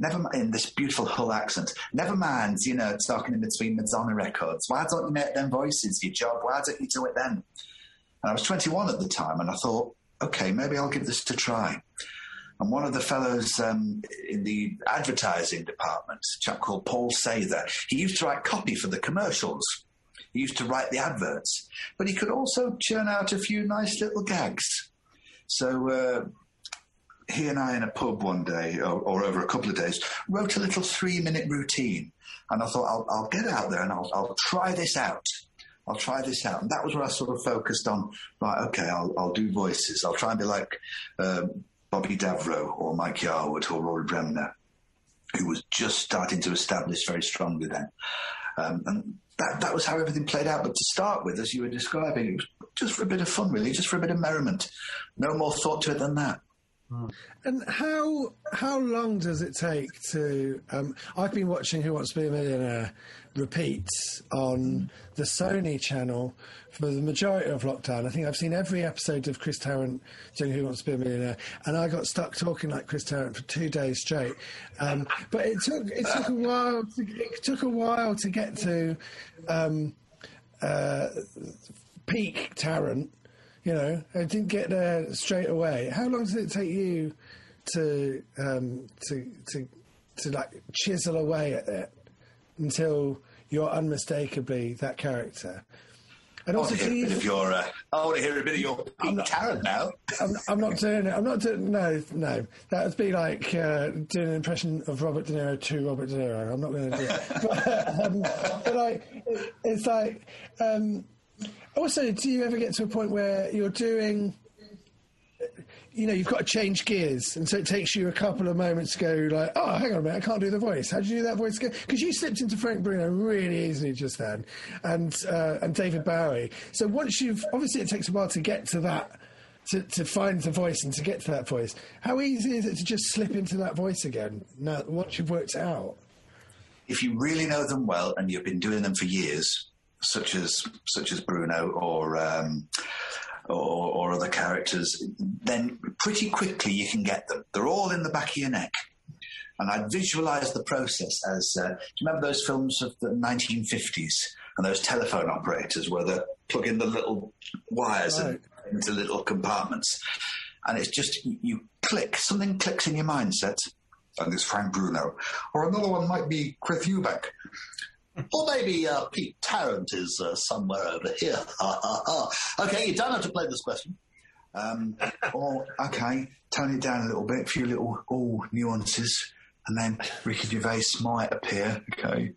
Never mind, in this beautiful Hull accent, never mind, you know, talking in between Madonna records. Why don't you make them voices your job? Why don't you do it then? And I was 21 at the time, and I thought, okay, maybe I'll give this a try. And one of the fellows um, in the advertising department, a chap called Paul Sather, he used to write copy for the commercials. He used to write the adverts, but he could also churn out a few nice little gags. So uh, he and I in a pub one day, or, or, over a couple of days, wrote a little three-minute routine, and I thought I'll, I'll get out there and I'll, I'll, try this out. I'll try this out, and that was where I sort of focused on. Right, okay, I'll, I'll do voices. I'll try and be like um, Bobby Davro or Mike Yarwood or Rory Bremner, who was just starting to establish very strongly then. Um, and that, that was how everything played out. But to start with, as you were describing, it was just for a bit of fun, really, just for a bit of merriment. No more thought to it than that. And how how long does it take to? Um, I've been watching Who Wants to Be a Millionaire repeats on the Sony channel for the majority of lockdown. I think I've seen every episode of Chris Tarrant doing Who Wants to Be a Millionaire, and I got stuck talking like Chris Tarrant for two days straight. Um, but it took it took a while. To, it took a while to get to um, uh, peak Tarrant. You know, I didn't get there straight away. How long did it take you to um, to to to like chisel away at it until you're unmistakably that character? And I want to hear a bit of your. Uh, I want to hear a bit of your Pete Tarrant now. I'm, I'm, not doing it. I'm not doing. No, no. That would be like uh, doing an impression of Robert De Niro to Robert De Niro. I'm not going to do it. but, um, but like, it, it's like. Um, also, do you ever get to a point where you're doing, you know, you've got to change gears, and so it takes you a couple of moments to go like, oh, hang on a minute, I can't do the voice. How do you do that voice again? Because you slipped into Frank Bruno really easily just then, and uh, and David Bowie. So once you've obviously it takes a while to get to that. To, to find the voice and to get to that voice, how easy is it to just slip into that voice again? Now, once you've worked it out, if you really know them well and you've been doing them for years, such as such as Bruno or, um, or or, other characters, then pretty quickly you can get them. They're all in the back of your neck. And I visualise the process as uh, do you remember those films of the 1950s and those telephone operators where they plug in the little wires right. into little compartments, and it's just you click something clicks in your mindset. And it's Frank Bruno, or another one might be Chris Eubank, or maybe uh, Pete Tarrant is uh, somewhere over here. okay, you don't have to play this question. Um, or, okay, tone it down a little bit, a few little all nuances, and then Ricky Gervais might appear. Okay.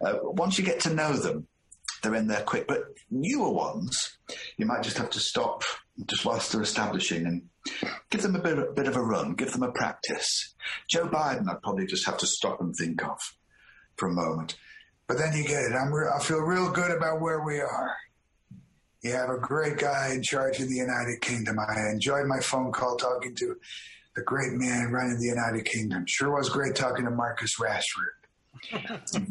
Uh, once you get to know them, they're in there quick. But newer ones, you might just have to stop just whilst they're establishing and give them a bit, a bit of a run, give them a practice. Joe Biden, I'd probably just have to stop and think of for a moment. But then you get it. I'm re- I feel real good about where we are. You have a great guy in charge of the United Kingdom. I enjoyed my phone call talking to the great man running the United Kingdom. Sure was great talking to Marcus Rashford.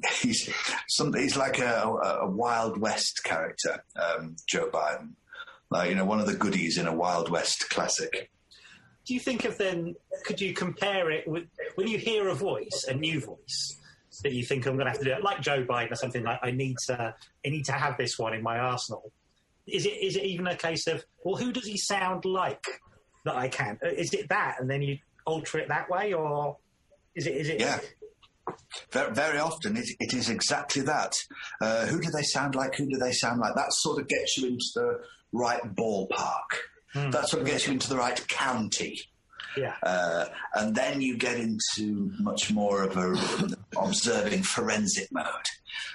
he's some, he's like a, a, Wild West character, um, Joe Biden. Like you know, one of the goodies in a Wild West classic. Do you think of then? Could you compare it with when you hear a voice, a new voice? That you think I'm going to have to do it, like Joe Biden or something like I need to I need to have this one in my arsenal. Is it is it even a case of well, who does he sound like that I can? Is it that, and then you alter it that way, or is it is it? Yeah. Very, very often, it, it is exactly that. Uh, who do they sound like? Who do they sound like? That sort of gets you into the right ballpark. Mm. That sort of gets you into the right county. Yeah. Uh, and then you get into much more of a observing forensic mode.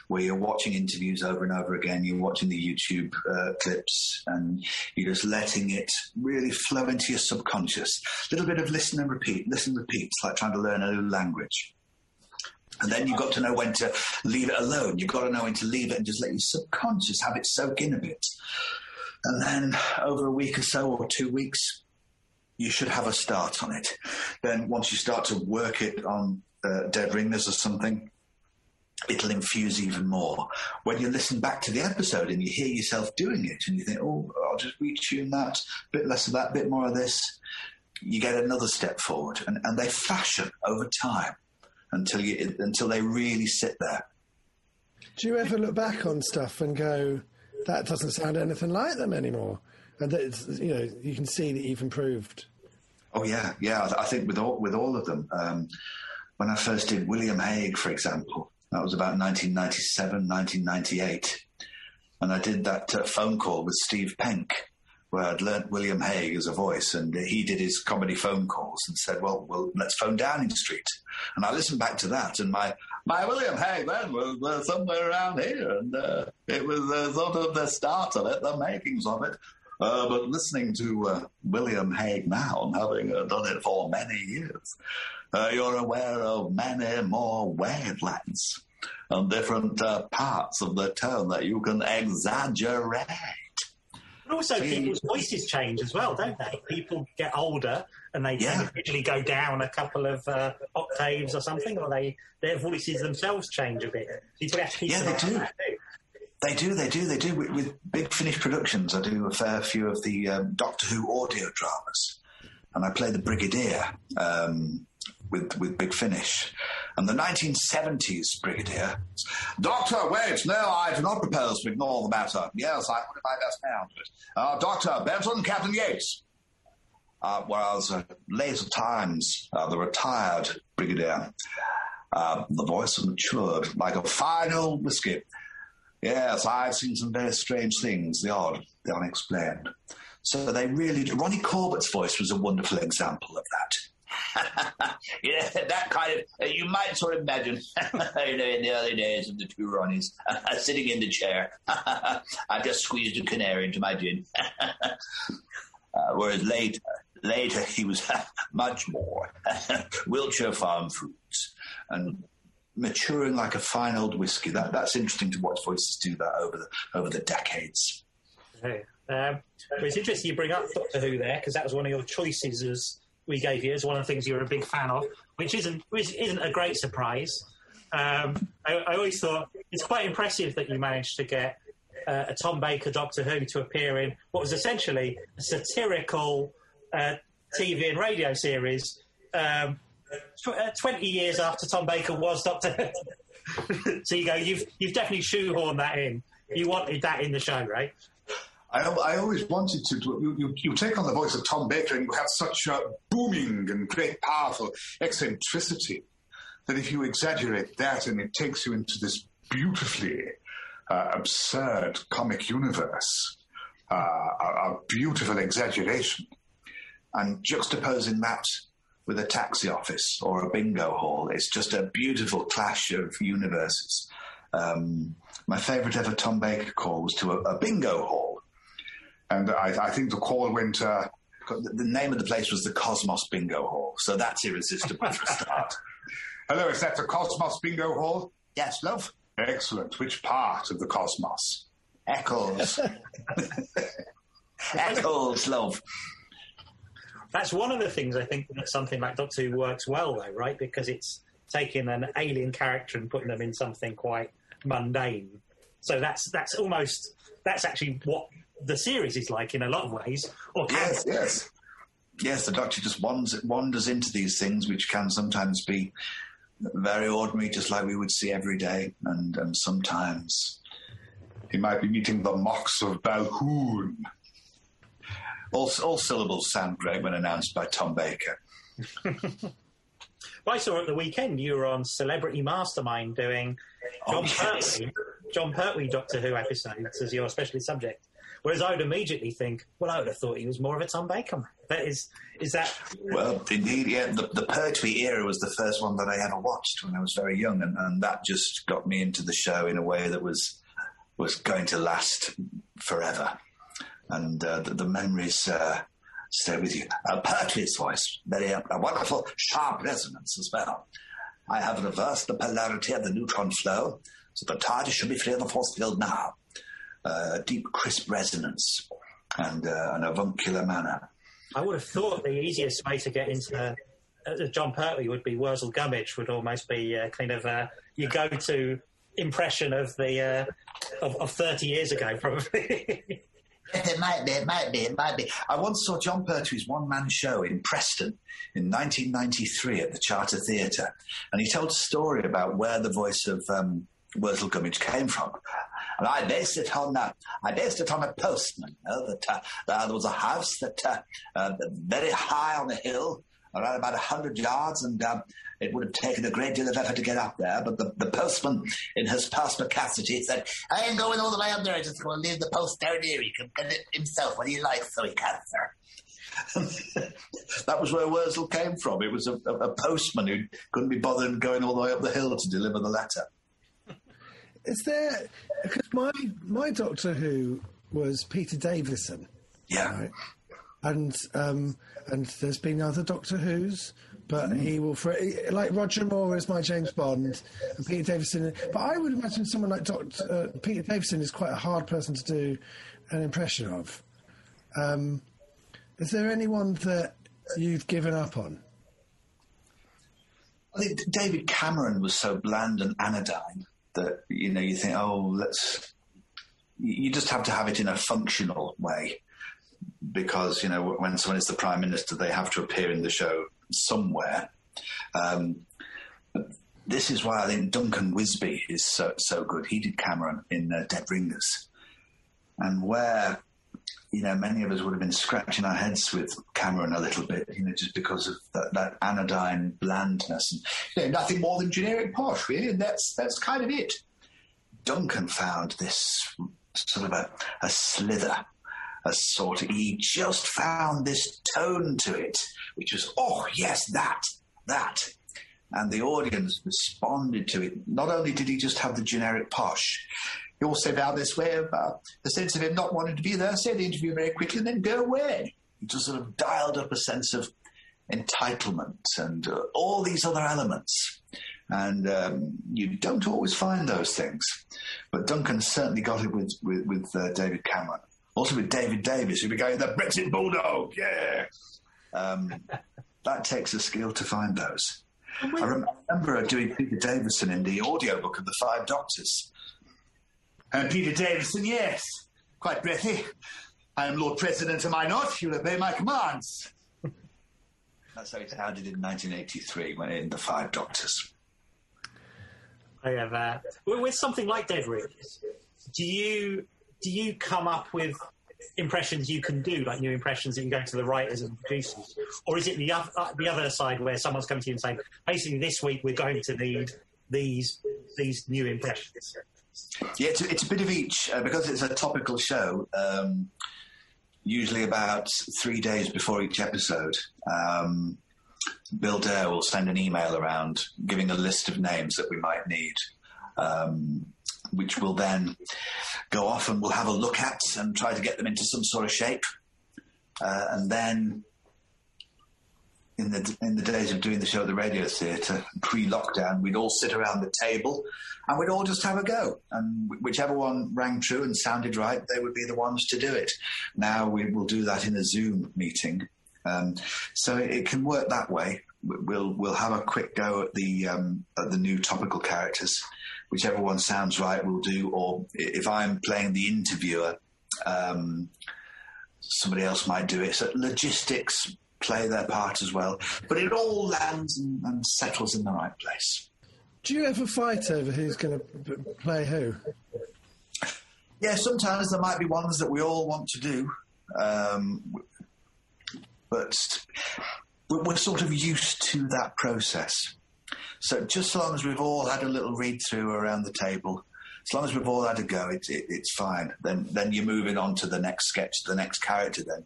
where you're watching interviews over and over again. You're watching the YouTube uh, clips, and you're just letting it really flow into your subconscious. A little bit of listen and repeat, listen and repeat. It's like trying to learn a new language. And then you've got to know when to leave it alone. You've got to know when to leave it and just let your subconscious have it soak in a bit. And then over a week or so, or two weeks, you should have a start on it. Then once you start to work it on uh, dead ringers or something, it'll infuse even more. When you listen back to the episode and you hear yourself doing it and you think, oh, I'll just retune that, a bit less of that, a bit more of this, you get another step forward. And, and they fashion over time until, you, until they really sit there. Do you ever look back on stuff and go, that doesn't sound anything like them anymore? And you know, you can see that you've improved. Oh yeah, yeah. I, I think with all with all of them, um, when I first did William Hague, for example, that was about 1997, 1998, and I did that uh, phone call with Steve Penk, where I'd learnt William Hague as a voice, and he did his comedy phone calls and said, "Well, well, let's phone Downing Street." And I listened back to that, and my my William Hague then was uh, somewhere around here, and uh, it was uh, sort of the start of it, the makings of it. Uh, but listening to uh, William Hague now, and having uh, done it for many years, uh, you're aware of many more wavelengths and different uh, parts of the tone that you can exaggerate. But also, See- people's voices change as well, don't they? People get older and they Yeah. usually go down a couple of uh, octaves or something, or they their voices themselves change a bit. People have to keep Yeah, they do. that too. They do, they do, they do. With, with Big Finish Productions, I do a fair few of the um, Doctor Who audio dramas, and I play the Brigadier um, with with Big Finish. And the 1970s Brigadier, Doctor, wait, no, I do not propose to ignore the matter. Yes, I put my best hand to it. Uh, Doctor Benton, Captain Yates. Uh, whereas uh, later times, uh, the retired Brigadier, uh, the voice matured like a fine old whiskey. Yes, I've seen some very strange things, the odd, the unexplained. So they really do. Ronnie Corbett's voice was a wonderful example of that. yeah, that kind of, uh, you might sort of imagine, you know, in the early days of the two Ronnies, sitting in the chair. I just squeezed a canary into my gin. uh, whereas later, later he was much more Wiltshire farm fruits and maturing like a fine old whiskey. That that's interesting to watch voices do that over the over the decades. Um, it's interesting you bring up Doctor Who there because that was one of your choices as we gave you as one of the things you were a big fan of, which isn't which isn't a great surprise. Um, I, I always thought it's quite impressive that you managed to get uh, a Tom Baker Doctor Who to appear in what was essentially a satirical uh, TV and radio series. Um, uh, Twenty years after Tom Baker was Doctor Who. so you go, you've you've definitely shoehorned that in. You wanted that in the show, right? I, I always wanted to. You, you, you take on the voice of Tom Baker and you have such a booming and great, powerful eccentricity that if you exaggerate that and it takes you into this beautifully uh, absurd comic universe, uh, a, a beautiful exaggeration, And juxtaposing that with a taxi office or a bingo hall, it's just a beautiful clash of universes. Um, my favourite ever Tom Baker call was to a, a bingo hall. and I, I think the call went. Uh, The, the name of the place was the Cosmos Bingo Hall, so that's irresistible for a start. Hello, is that the Cosmos Bingo Hall? Yes, love. Excellent. Which part of the Cosmos? Eccles. Eccles, love. That's one of the things I think that something like Doctor Who works well, though, right? Because it's taking an alien character and putting them in something quite mundane. So that's that's almost that's actually what the series is like in a lot of ways. Or Yes, yes. Yes, the Doctor just wanders, wanders into these things which can sometimes be very ordinary, just like we would see every day, and, and sometimes He might be meeting the Moxx of Balhoon. All, all syllables sound great when announced by Tom Baker. well, I saw at the weekend you were on Celebrity Mastermind doing oh, Jon Oh, yes. Pertwee, Jon Pertwee Doctor Who episodes as your specialist subject. Whereas I would immediately think, well, I would have thought he was more of a Tom Baker man. But is is that? Well, indeed, yeah. The, the Pertwee era was the first one that I ever watched when I was very young, and, and that just got me into the show in a way that was was going to last forever. And uh, the, the memories uh, stay with you. Uh, voice, very uh, a wonderful, sharp resonance as well. I have reversed the polarity of the neutron flow, so the TARDIS should be free of the force field now. Uh, deep, crisp resonance and uh, an avuncular manner. I would have thought the easiest way to get into uh, Jon Pertwee would be Wurzel Gummidge. Would almost be uh, kind of uh, your go-to impression of the uh, of, of thirty years ago, probably. It might be, it might be, it might be. I once saw Jon Pertwee's one man show in Preston in 1993 at the Charter Theatre, and he told a story about where the voice of um, Wurzel Gummidge came from. And I based it on uh, I based it on a postman. You know, that uh, there was a house that uh, uh, very high on a hill, around about hundred yards, and um, it would have taken a great deal of effort to get up there. But the, the postman, in his perspicacity, said, I ain't going all the way up there. I'm just going to leave the post down here. He can get it himself when he likes, so he can, sir. that was where Wurzel came from. It was a, a, a postman who couldn't be bothered going all the way up the hill to deliver the letter. Is there because my my Doctor Who was Peter Davison, Yeah. right? And um, and there's been other Doctor Who's, but he will for like Roger Moore is my James Bond, and Peter Davison. But I would imagine someone like Doctor uh, Peter Davison is quite a hard person to do an impression of. Um, is there anyone that you've given up on? I think David Cameron was so bland and anodyne that you know you think, oh, let's. You just have to have it in a functional way, because you know when someone is the prime minister, they have to appear in the show somewhere. Um, this is why I think Duncan Wisbey is so so good. He did Cameron in uh, Dead Ringers, and where you know many of us would have been scratching our heads with Cameron a little bit, you know, just because of that, that anodyne blandness and you know, nothing more than generic posh, really, and that's that's kind of it. Duncan found this sort of a, a slither, a sort of he just found this tone to it, which was oh yes that that, and the audience responded to it. Not only did he just have the generic posh, he also found this way of uh, the sense of him not wanting to be there, say the interview very quickly, and then go away. He just sort of dialed up a sense of entitlement and uh, all these other elements. And um, you don't always find those things. But Duncan certainly got it with, with, with uh, David Cameron. Also with David Davis, who became the Brexit Bulldog. Yeah. Um, that takes a skill to find those. I remember doing Peter Davison in the audiobook of The Five Doctors. And Peter Davison, yes. Quite breathy. I am Lord President, am I not? You'll obey my commands. That's how it sounded in 1983 when in The Five Doctors. I have uh, with something like Dead Ringers. Do you do you come up with impressions you can do, like new impressions that you can go to the writers and producers, or is it the oth- uh, the other side where someone's coming to you and saying, basically, this week we're going to need these these new impressions? Yeah, it's a, it's a bit of each uh, because it's a topical show. Um, usually about three days before each episode, um, Bill Dare will send an email around giving a list of names that we might need, um, which we'll then go off and we'll have a look at and try to get them into some sort of shape, uh, and then. In the in the days of doing the show at the radio theatre, pre-lockdown, we'd all sit around the table, and we'd all just have a go. And whichever one rang true and sounded right, they would be the ones to do it. Now we will do that in a Zoom meeting, um, so it, can work that way. We- We'll we'll have a quick go at the um, at the new topical characters, whichever one sounds right, we'll do. Or if I'm playing the interviewer, um, somebody else might do it. So logistics play their part as well, but it all lands and, and settles in the right place. Do you ever fight over who's going to play who? Yeah, sometimes there might be ones that we all want to do, um, but we're we're sort of used to that process. So just so long as we've all had a little read through around the table, as long as we've all had a go, it's it, it's fine. Then then you're moving on to the next sketch, the next character, then,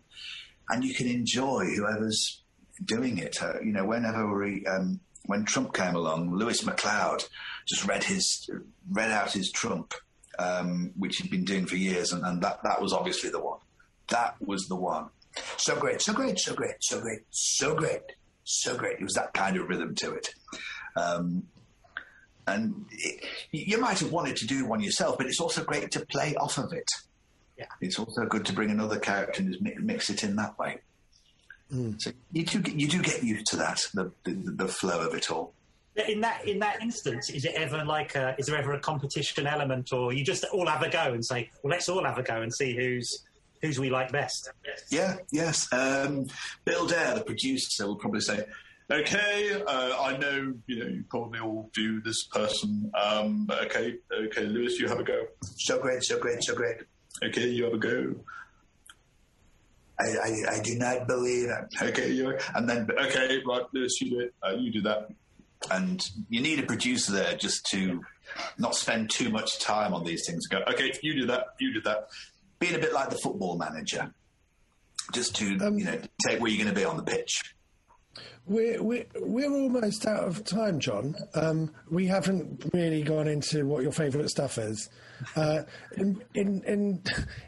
and you can enjoy whoever's doing it. Uh, you know, whenever we um, when Trump came along, Lewis MacLeod just read his read out his Trump, um, which he'd been doing for years, and, and that that was obviously the one. That was the one. So great, so great, so great, so great, so great, so great. It was that kind of rhythm to it. Um, and it, you might have wanted to do one yourself, but it's also great to play off of it. Yeah. It's also good to bring another character and just mi- mix it in that way. So you do get, you do get used to that, the, the the flow of it all. In that in that instance, is it ever like a, is there ever a competition element, or you just all have a go and say, well, let's all have a go and see who's who's we like best? Yeah, yes. Um, Bill Dare, the producer, will probably say, Okay, uh, I know you know you probably all do this person. Um, okay, okay, Lewis, you have a go. So great, so great, so great. Okay, you have a go. I, I, I do not believe it. Okay, you and then okay, right, Lewis, you do it. Uh, you do that. and you need a producer there just to not spend too much time on these things. Go, Okay, you do that. You do that. being a bit like the football manager, just to you know take where you're going to be on the pitch. We're, we're, we're almost out of time, Jon. Um, we haven't really gone into what your favourite stuff is. Uh, in, in, in,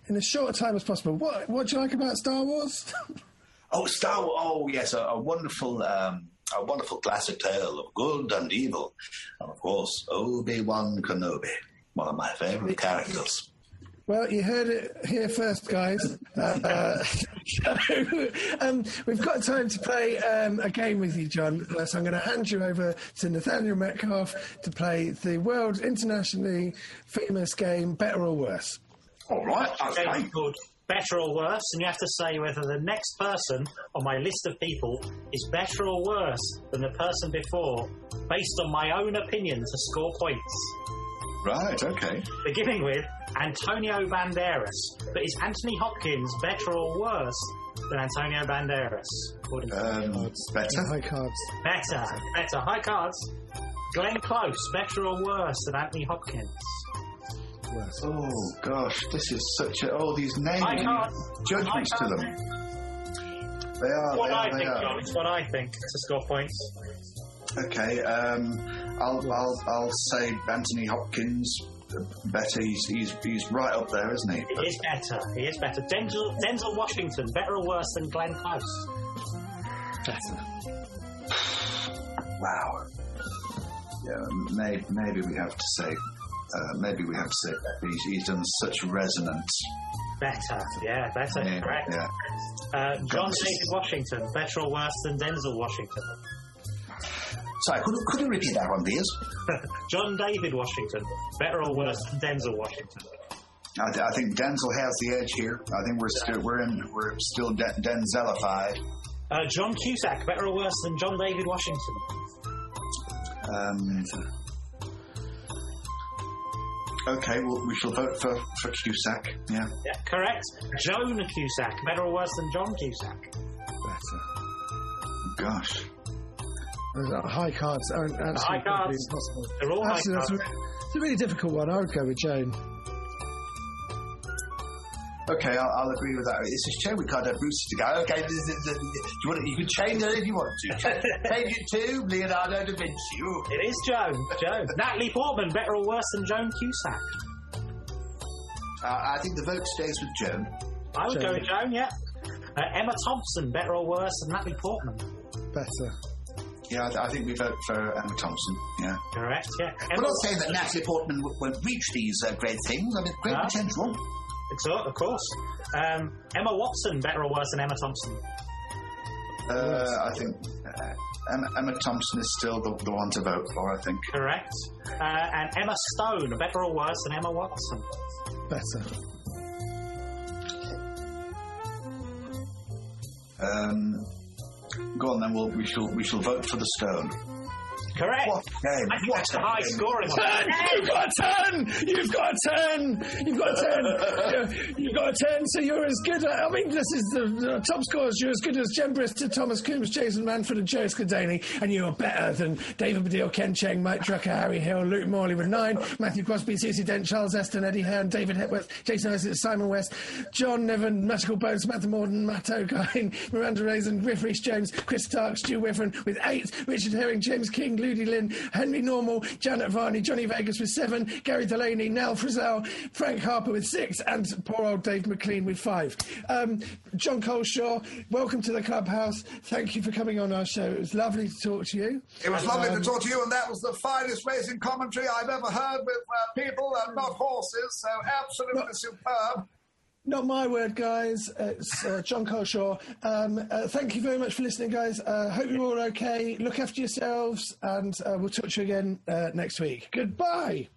in as short a time as possible, what, what do you like about Star Wars? Oh, Star Wars! Oh, yes, a, a wonderful, um, a wonderful classic tale of good and evil, and of course Obi Wan Kenobi, one of my favourite characters. Well, you heard it here first, guys. Uh, uh, so, um, we've got time to play um, a game with you, Jon. Uh, So I'm going to hand you over to Nathaniel Metcalfe to play the world internationally famous game, Better or Worse. All right. Okay. Game called Better or Worse, and you have to say whether the next person on my list of people is better or worse than the person before, based on my own opinion to score points. Right. Okay. Beginning with Antonio Banderas. But is Anthony Hopkins better or worse than Antonio Banderas? According to Um, better. High cards. Better, better. High cards. Glenn Close, better or worse than Anthony Hopkins? Worse. Oh gosh, this is such a. Oh, these names, I can't- judgments I to them. They are. What they I are, they think, are. Jon, it's what I think to score points. Okay, um, I'll, I'll, I'll say Anthony Hopkins better. He's, he's, he's right up there, isn't he? He is better. He is better. Denzel, Denzel Washington, better or worse than Glenn Close? Better. Wow. Yeah, maybe, maybe we have to say, uh, maybe we have to say he's, he's done such resonance. Better. Yeah, better. Yeah, Correct. yeah. Uh, John David Washington, better or worse than Denzel Washington? Sorry, could, could you repeat that one, please? John David Washington, better or worse than Denzel Washington? I, I think Denzel has the edge here. I think we're still we're in we're still de- Denzelified. Uh, John Cusack, better or worse than John David Washington? Um, okay, well, we shall vote for for Cusack. Yeah. Yeah, correct. Joan Cusack, better or worse than John Cusack? Better. Gosh. Those are High cards aren't actually High cards. impossible. They're all high Actually, that's cards. a, it's a really difficult one. I would go with Joan. Okay, I'll, I'll agree with that. It's a shame we can't have Bruce to go. Okay, this is- this is- you, want, you can change it if you want to. change it to Leonardo da Vinci. Ooh. It is Joan. Joan. Natalie Portman, better or worse than Joan Cusack? Uh, I think the vote stays with Joan. I would go with Joan, yeah. Uh, Emma Thompson, better or worse than Natalie Portman? Better. Yeah, I, th- I think we vote for Emma Thompson. Yeah. Correct, yeah. I'm Emma, not saying that Natalie Portman w- won't reach these uh, great things. I mean, great No. potential. Exo- of course. Um, Emma Watson, better or worse than Emma Thompson? Uh, I think uh, Emma, Emma Thompson is still the, the one to vote for. I think. Correct. Uh, and Emma Stone, better or worse than Emma Watson? Better. Um, go on then. We'll, we shall we shall vote for the stone. Correct. What game. I think that's a high scoring one. Turn! You've got a turn! You've got a turn! You've got a turn! You've got a turn, so you're as good. I mean, this is the, the top scores. You're as good as Jen Brister, Thomas Coombs, Jason Manford, and Joe Scadaney, and you are better than David Baddiel, Ken Cheng, Mike Drucker, Harry Hill, Luke Morley with nine, Matthew Crosby, Cece Dent, Charles Esten, Eddie Hearn, David Hepworth, Jason Isaac, Simon West, John Niven, Magical Bones, Samantha Morden, Matt Okine, Miranda Raison, Griff Rhys Jones, Chris Stark, Stu Wiffren with eight, Richard Herring, James King, Ludi Lin, Henry Normal, Janet Varney, Johnny Vegas with seven, Gary Delaney, Nell Frizzell, Frank Harper with six, and poor old Dave McLean with five. Um, Jon Culshaw, welcome to the clubhouse. Thank you for coming on our show. It was lovely to talk to you. It was lovely Um, to talk to you, and that was the finest racing commentary I've ever heard with uh, people and not horses. So absolutely superb. Not my word, guys. It's uh, Jon Culshaw. Um, uh, thank you very much for listening, guys. Uh, hope you're all okay. Look after yourselves, and uh, we'll talk to you again uh, next week. Goodbye.